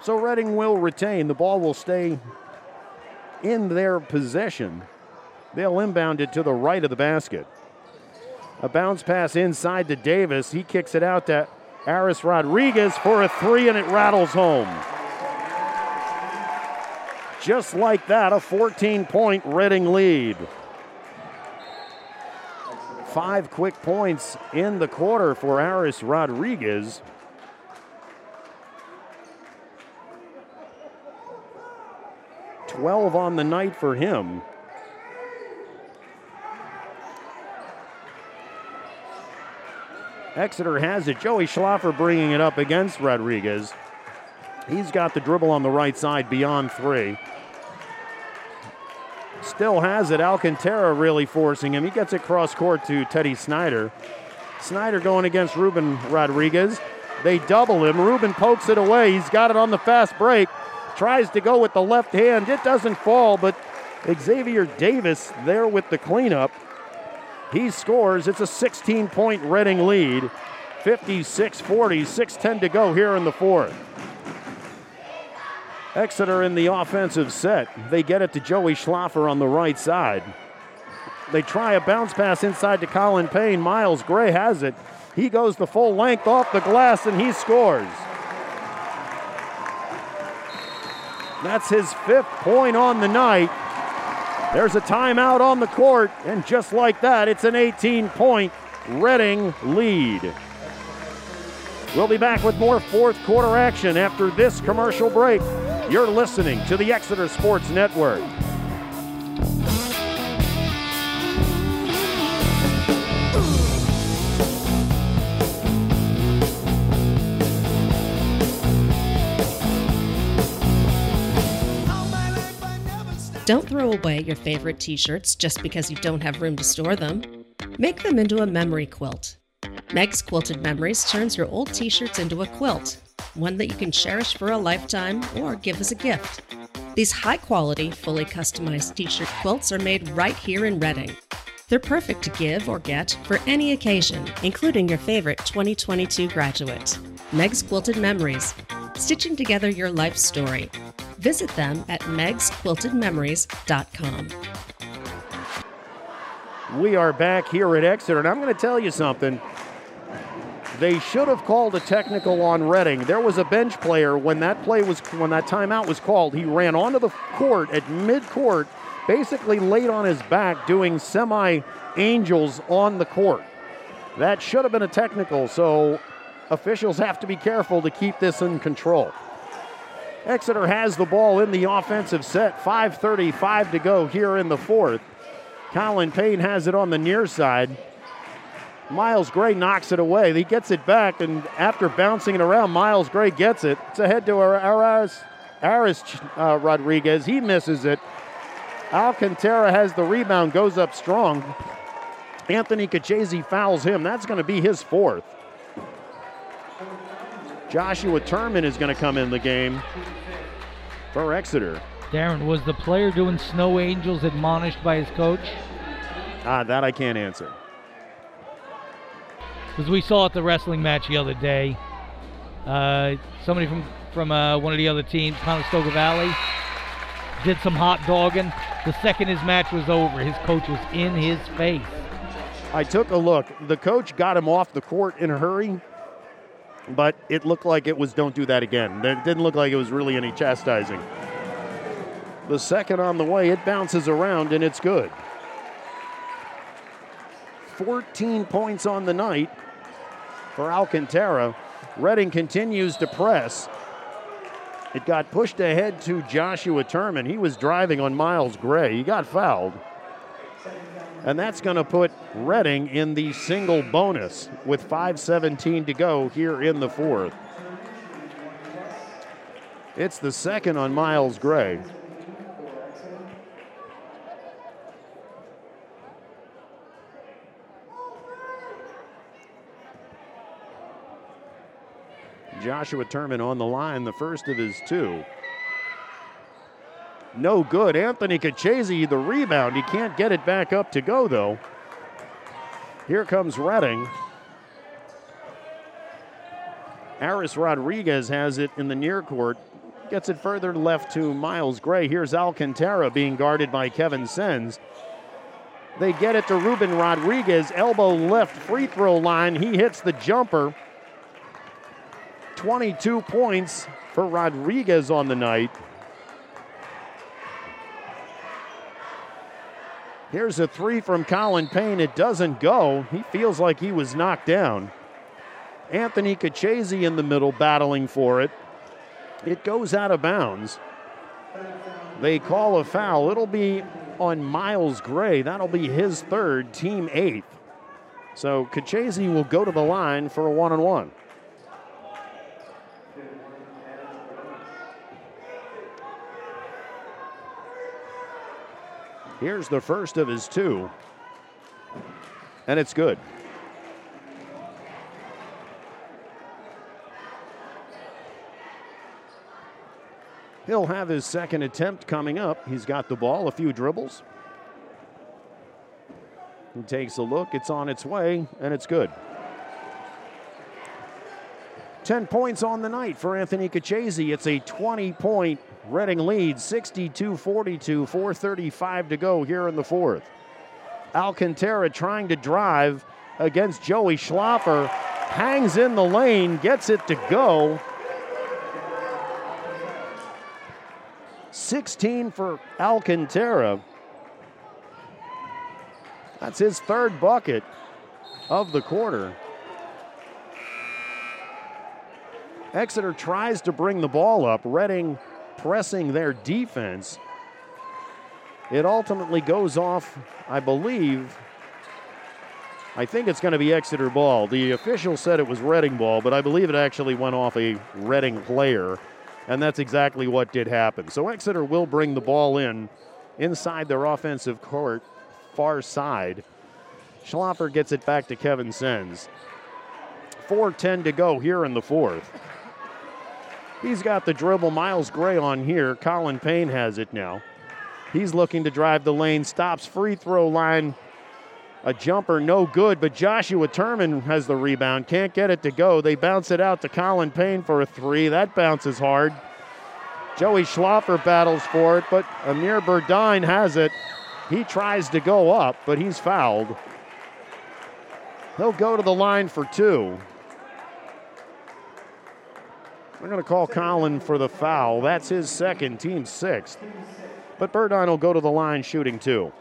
So Reading will retain. The ball will stay in their possession. They'll inbound it to the right of the basket. A bounce pass inside to Davis. He kicks it out to Aris Rodriguez for a three, and it rattles home. Just like that, a 14 point Reading lead. Five quick points in the quarter for Aris Rodriguez. 12 on the night for him. Exeter has it. Joey Schlaffer bringing it up against Rodriguez. He's got the dribble on the right side beyond three. Still has it. Alcantara really forcing him. He gets it cross court to Teddy Snyder. Snyder going against Ruben Rodriguez. They double him. Ruben pokes it away. He's got it on the fast break tries to go with the left hand. It doesn't fall, but Xavier Davis there with the cleanup. He scores. It's a 16 point Reading lead. 56 40, 6'10 to go here in the fourth. Exeter in the offensive set. They get it to Joey Schlaffer on the right side. They try a bounce pass inside to Colin Payne. Miles Gray has it. He goes the full length off the glass and he scores. That's his fifth point on the night. There's a timeout on the court, and just like that, it's an 18 point Reading lead. We'll be back with more fourth quarter action after this commercial break. You're listening to the Exeter Sports Network. Don't throw away your favorite t shirts just because you don't have room to store them. Make them into a memory quilt. Meg's Quilted Memories turns your old t shirts into a quilt, one that you can cherish for a lifetime or give as a gift. These high quality, fully customized t shirt quilts are made right here in Reading. They're perfect to give or get for any occasion, including your favorite 2022 graduate. Meg's Quilted Memories, stitching together your life story. Visit them at megsquiltedmemories.com. We are back here at Exeter, and I'm going to tell you something. They should have called a technical on Reading. There was a bench player when that play was when that timeout was called. He ran onto the court at mid-court, basically laid on his back doing semi angels on the court. That should have been a technical, so officials have to be careful to keep this in control. Exeter has the ball in the offensive set. 5.35 to go here in the fourth. Colin Payne has it on the near side. Miles Gray knocks it away. He gets it back, and after bouncing it around, Miles Gray gets it. It's ahead to Aris, Aris uh, Rodriguez. He misses it. Alcantara has the rebound, goes up strong. Anthony Kachese fouls him. That's going to be his fourth. Joshua Turman is going to come in the game for Exeter. Darren, was the player doing snow angels admonished by his coach? Ah, that I can't answer. Because we saw at the wrestling match the other day, uh, somebody from from uh, one of the other teams, Conestoga Valley, did some hot dogging. The second his match was over, his coach was in his face. I took a look. The coach got him off the court in a hurry, but it looked like it was don't do that again. It didn't look like it was really any chastising. The second on the way, it bounces around and it's good. 14 points on the night for Alcantara. Reading continues to press. It got pushed ahead to Joshua Turman. He was driving on Miles Gray. He got fouled. And that's going to put Reading in the single bonus with 5.17 to go here in the fourth. It's the second on Miles Gray. Joshua Turman on the line, the first of his two. No good. Anthony Kachese, the rebound. He can't get it back up to go, though. Here comes Reading. Aris Rodriguez has it in the near court. Gets it further left to Miles Gray. Here's Alcantara being guarded by Kevin Sens. They get it to Ruben Rodriguez, elbow left free throw line. He hits the jumper. 22 points for Rodriguez on the night. Here's a three from Colin Payne. It doesn't go. He feels like he was knocked down. Anthony Kachese in the middle battling for it. It goes out of bounds. They call a foul. It'll be on Miles Gray. That'll be his third, team eighth. So Kachese will go to the line for a one on one. Here's the first of his two. And it's good. He'll have his second attempt coming up. He's got the ball, a few dribbles. He takes a look, it's on its way, and it's good. 10 points on the night for Anthony Kachese. It's a 20 point Reading leads 62 42, 4.35 to go here in the fourth. Alcantara trying to drive against Joey Schlaffer, hangs in the lane, gets it to go. 16 for Alcantara. That's his third bucket of the quarter. Exeter tries to bring the ball up. Reading pressing their defense. It ultimately goes off, I believe. I think it's going to be Exeter ball. The official said it was Reading ball, but I believe it actually went off a Reading player, and that's exactly what did happen. So Exeter will bring the ball in inside their offensive court, far side. Schlaffer gets it back to Kevin Sens. 4.10 to go here in the fourth. He's got the dribble. Miles Gray on here. Colin Payne has it now. He's looking to drive the lane, stops free throw line. A jumper, no good, but Joshua Turman has the rebound. Can't get it to go. They bounce it out to Colin Payne for a three. That bounces hard. Joey Schlaffer battles for it, but Amir Burdine has it. He tries to go up, but he's fouled. He'll go to the line for two. They're going to call Colin for the foul. That's his second, team sixth. But Burdine will go to the line shooting two.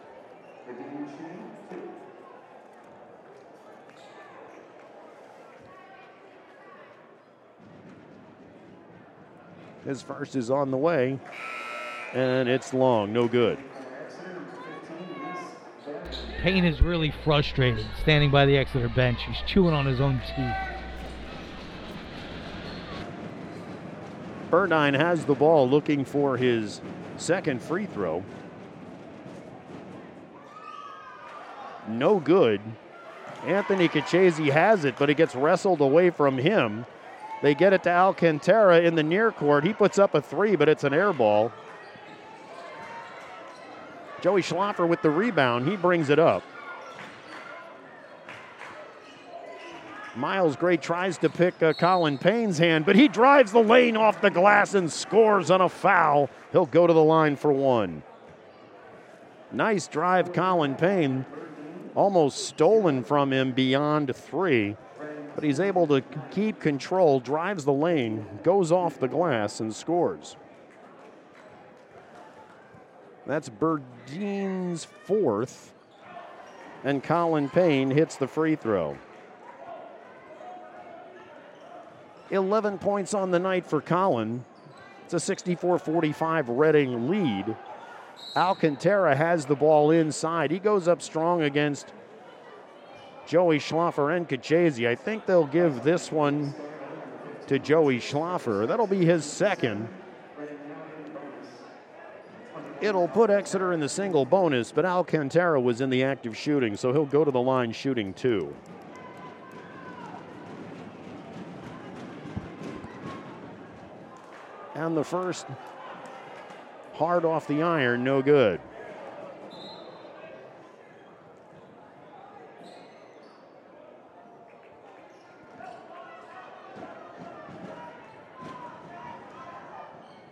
His first is on the way, and it's long, no good. Payne is really frustrated standing by the Exeter bench. He's chewing on his own teeth. Burdine has the ball looking for his second free throw. No good. Anthony Kachese has it, but it gets wrestled away from him. They get it to Alcantara in the near court. He puts up a three, but it's an air ball. Joey Schlaffer with the rebound. He brings it up. Miles Gray tries to pick uh, Colin Payne's hand, but he drives the lane off the glass and scores on a foul. He'll go to the line for one. Nice drive, Colin Payne. almost stolen from him beyond three, but he's able to keep control, drives the lane, goes off the glass, and scores. That's Burdine's fourth, and Colin Payne hits the free throw. 11 points on the night for Colin. It's a 64 45 Reading lead. Alcantara has the ball inside. He goes up strong against Joey Schlaffer and Kachese. I think they'll give this one to Joey Schlaffer. That'll be his second. It'll put Exeter in the single bonus, but Alcantara was in the active shooting, so he'll go to the line shooting two. And the first hard off the iron, no good.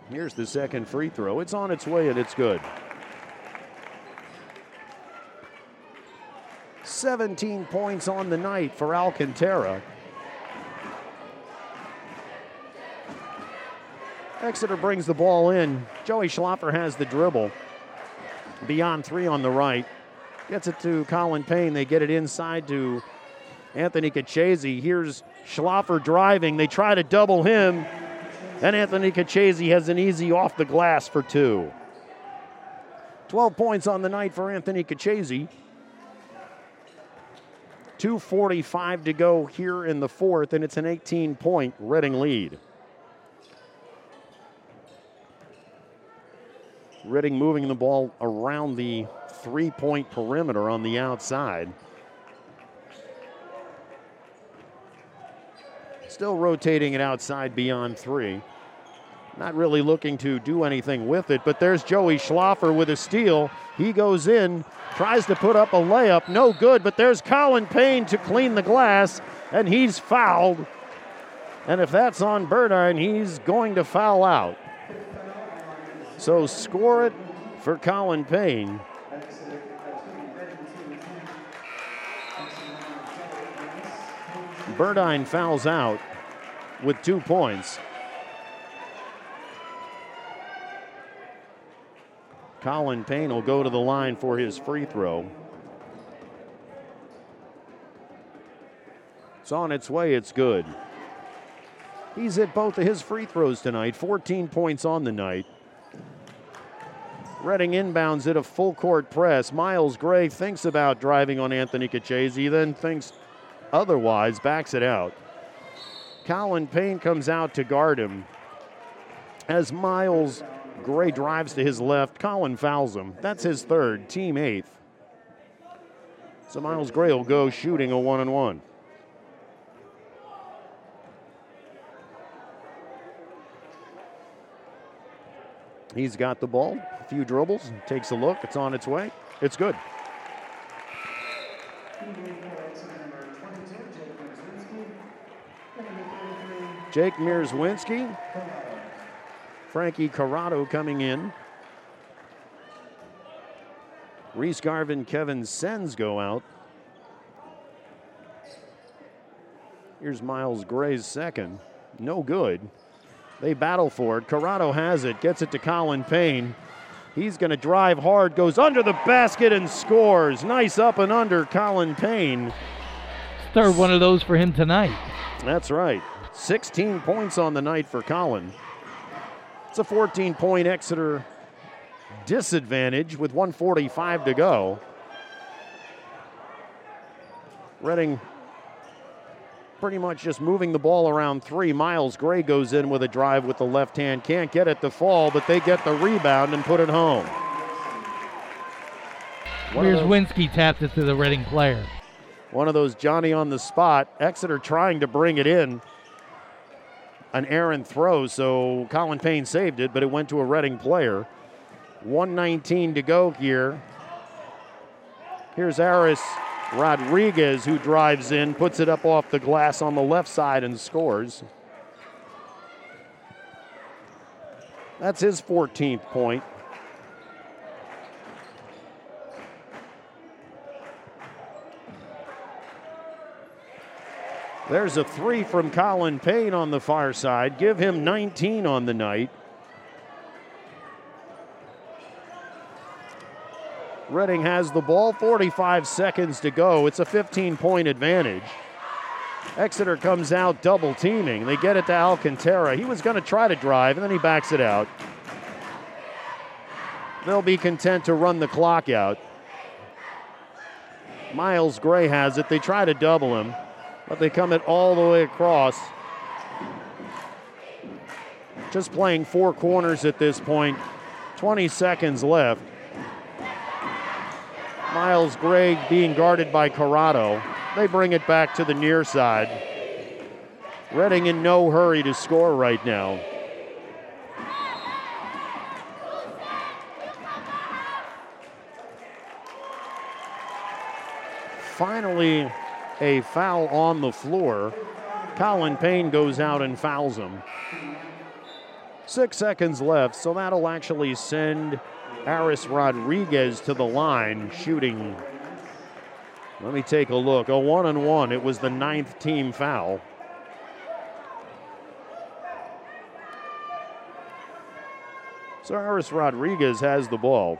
Here's the second free throw. It's on its way and it's good. 17 points on the night for Alcantara. Exeter brings the ball in. Joey Schlaffer has the dribble. Beyond three on the right. Gets it to Colin Payne. They get it inside to Anthony Kachese. Here's Schlaffer driving. They try to double him. And Anthony Kachese has an easy off the glass for two. 12 points on the night for Anthony Kachese. 2.45 to go here in the fourth, and it's an 18 point Reading lead. Reading moving the ball around the three point perimeter on the outside. Still rotating it outside beyond three. Not really looking to do anything with it, but there's Joey Schlaffer with a steal. He goes in, tries to put up a layup, no good, but there's Colin Payne to clean the glass, and he's fouled. And if that's on Burdine, he's going to foul out. So score it for Colin Payne. Burdine fouls out with two points. Colin Payne will go to the line for his free throw. It's on its way, it's good. He's hit both of his free throws tonight, 14 points on the night. Reading inbounds it a full court press. Miles Gray thinks about driving on Anthony Kachese, then thinks otherwise, backs it out. Colin Payne comes out to guard him. As Miles Gray drives to his left, Colin fouls him. That's his third, team eighth. So Miles Gray will go shooting a one and one. He's got the ball, a few dribbles, and takes a look, it's on its way. It's good. Jake Mierzwinski, Frankie Corrado coming in. Reese Garvin, Kevin Sens go out. Here's Miles Gray's second. No good. They battle for it. Corrado has it, gets it to Colin Payne. He's going to drive hard, goes under the basket and scores. Nice up and under, Colin Payne. Third one of those for him tonight. That's right. 16 points on the night for Colin. It's a 14 point Exeter disadvantage with 145 to go. Reading pretty much just moving the ball around three. Miles Gray goes in with a drive with the left hand. Can't get it to fall, but they get the rebound and put it home. Here's Winsky tapped it to the Reading player. One of those Johnny on the spot. Exeter trying to bring it in. An errant throw, so Colin Payne saved it, but it went to a Reading player. 119 to go here. Here's Aris Rodriguez, who drives in, puts it up off the glass on the left side and scores. That's his 14th point. There's a three from Colin Payne on the far side. Give him 19 on the night. Reading has the ball, 45 seconds to go. It's a 15 point advantage. Exeter comes out double teaming. They get it to Alcantara. He was going to try to drive, and then he backs it out. They'll be content to run the clock out. Miles Gray has it. They try to double him, but they come it all the way across. Just playing four corners at this point. 20 seconds left. Miles Gray being guarded by Corrado. They bring it back to the near side. Reading in no hurry to score right now. Finally, a foul on the floor. Colin Payne goes out and fouls him. Six seconds left, so that'll actually send Aris Rodriguez to the line shooting. Let me take a look. A one and one. It was the ninth team foul. So Aris Rodriguez has the ball.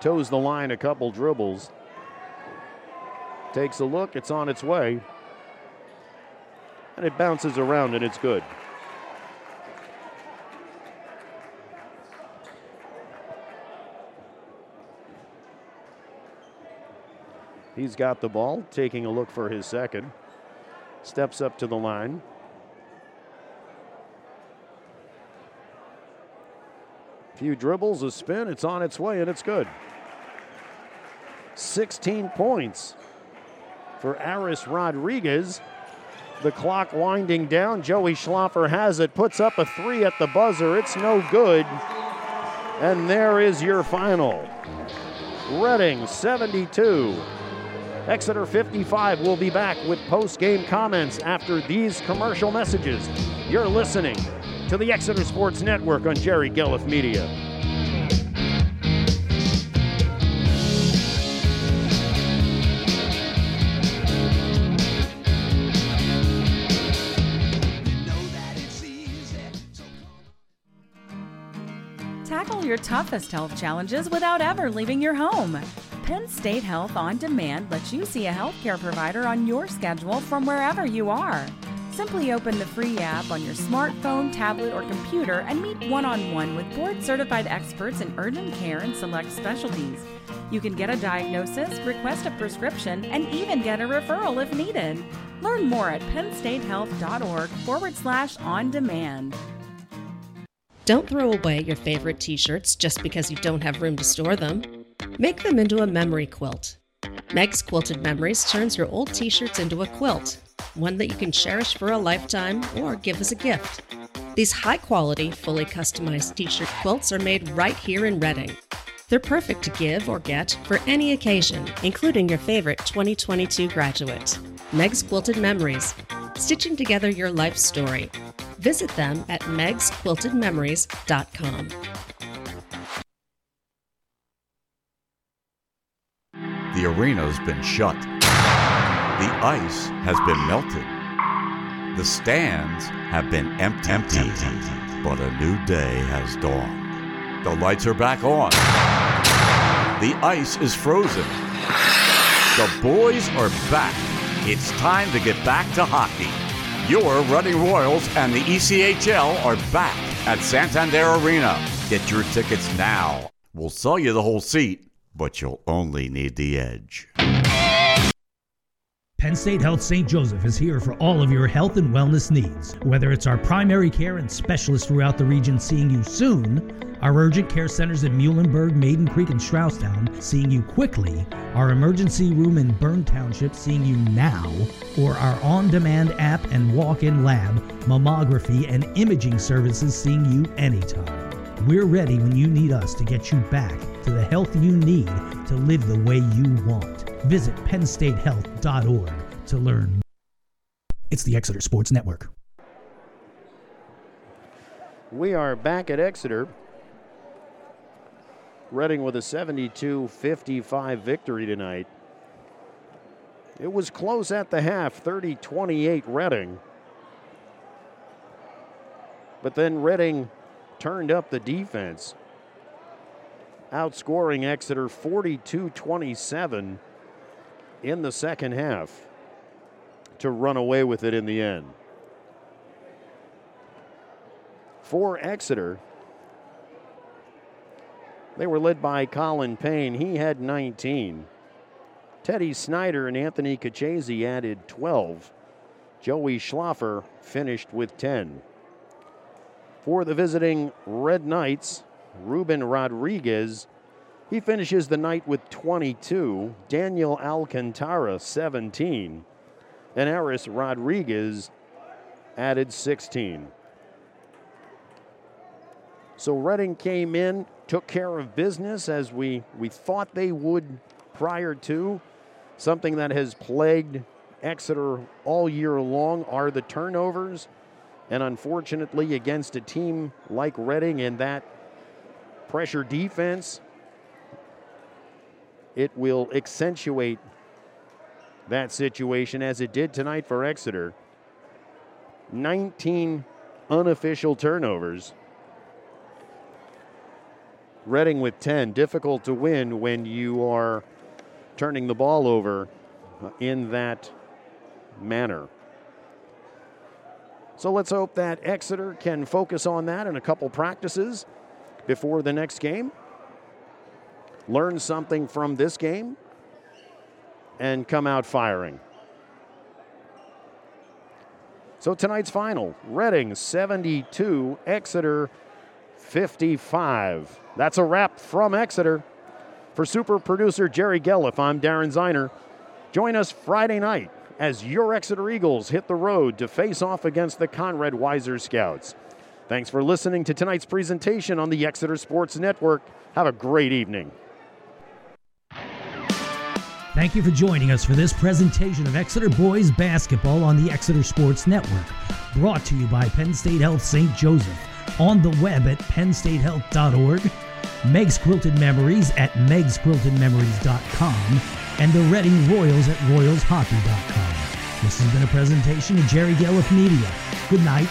Toes the line a couple dribbles. Takes a look. It's on its way. And it bounces around and it's good. He's got the ball, taking a look for his second. Steps up to the line. A few dribbles, a spin, it's on its way, and it's good. 16 points for Aris Rodriguez. The clock winding down. Joey Schlaffer has it, puts up a three at the buzzer. It's no good. And there is your final. Reading 72, Exeter 55 will be back with post game comments after these commercial messages. You're listening to the Exeter Sports Network on Jerry Gelliff Media. Tackle your toughest health challenges without ever leaving your home. Penn State Health On Demand lets you see a healthcare provider on your schedule from wherever you are. Simply open the free app on your smartphone, tablet, or computer and meet one on one with board certified experts in urgent care and select specialties. You can get a diagnosis, request a prescription, and even get a referral if needed. Learn more at pennstatehealth.org forward slash on demand. Don't throw away your favorite t shirts just because you don't have room to store them. Make them into a memory quilt. Meg's Quilted Memories turns your old t shirts into a quilt, one that you can cherish for a lifetime or give as a gift. These high quality, fully customized t shirt quilts are made right here in Reading. They're perfect to give or get for any occasion, including your favorite 2022 graduate. Meg's Quilted Memories, stitching together your life story. Visit them at megsquiltedmemories.com. The arena's been shut. The ice has been melted. The stands have been empty. empty. But a new day has dawned. The lights are back on. The ice is frozen. The boys are back. It's time to get back to hockey. Your Reading Royals and the ECHL are back at Santander Arena. Get your tickets now. We'll sell you the whole seat, but you'll only need the edge. Penn State Health St. Joseph is here for all of your health and wellness needs. Whether it's our primary care and specialists throughout the region seeing you soon, our urgent care centers in Muhlenberg, Maiden Creek, and Strausstown seeing you quickly, our emergency room in Bern Township seeing you now, or our on demand app and walk in lab, mammography, and imaging services seeing you anytime. We're ready when you need us to get you back to the health you need to live the way you want. Visit pennstatehealth.org to learn. It's the Exeter Sports Network. We are back at Exeter. Reading with a 72 55 victory tonight. It was close at the half, 30 28 Reading. But then Reading turned up the defense, outscoring Exeter 42 27 in the second half to run away with it in the end. For Exeter, they were led by Colin Payne. He had 19. Teddy Snyder and Anthony Kachese added 12. Joey Schlaffer finished with 10. For the visiting Red Knights, Ruben Rodriguez, he finishes the night with 22. Daniel Alcantara, 17. And Aris Rodriguez added 16. So Reading came in, took care of business as we, we thought they would prior to. Something that has plagued Exeter all year long are the turnovers. And unfortunately, against a team like Reading and that pressure defense, it will accentuate that situation as it did tonight for Exeter. 19 unofficial turnovers. Reading with 10. Difficult to win when you are turning the ball over in that manner. So let's hope that Exeter can focus on that in a couple practices before the next game. Learn something from this game and come out firing. So tonight's final Reading 72, Exeter 55. That's a wrap from Exeter. For super producer Jerry Gelliff, I'm Darren Ziner. Join us Friday night as your Exeter Eagles hit the road to face off against the Conrad Weiser Scouts. Thanks for listening to tonight's presentation on the Exeter Sports Network. Have a great evening. Thank you for joining us for this presentation of Exeter Boys Basketball on the Exeter Sports Network. Brought to you by Penn State Health St. Joseph. On the web at pennstatehealth.org, Meg's Quilted Memories at megsquiltedmemories.com, and the Reading Royals at royalshockey.com. This has been a presentation of Jerry Gelliff Media. Good night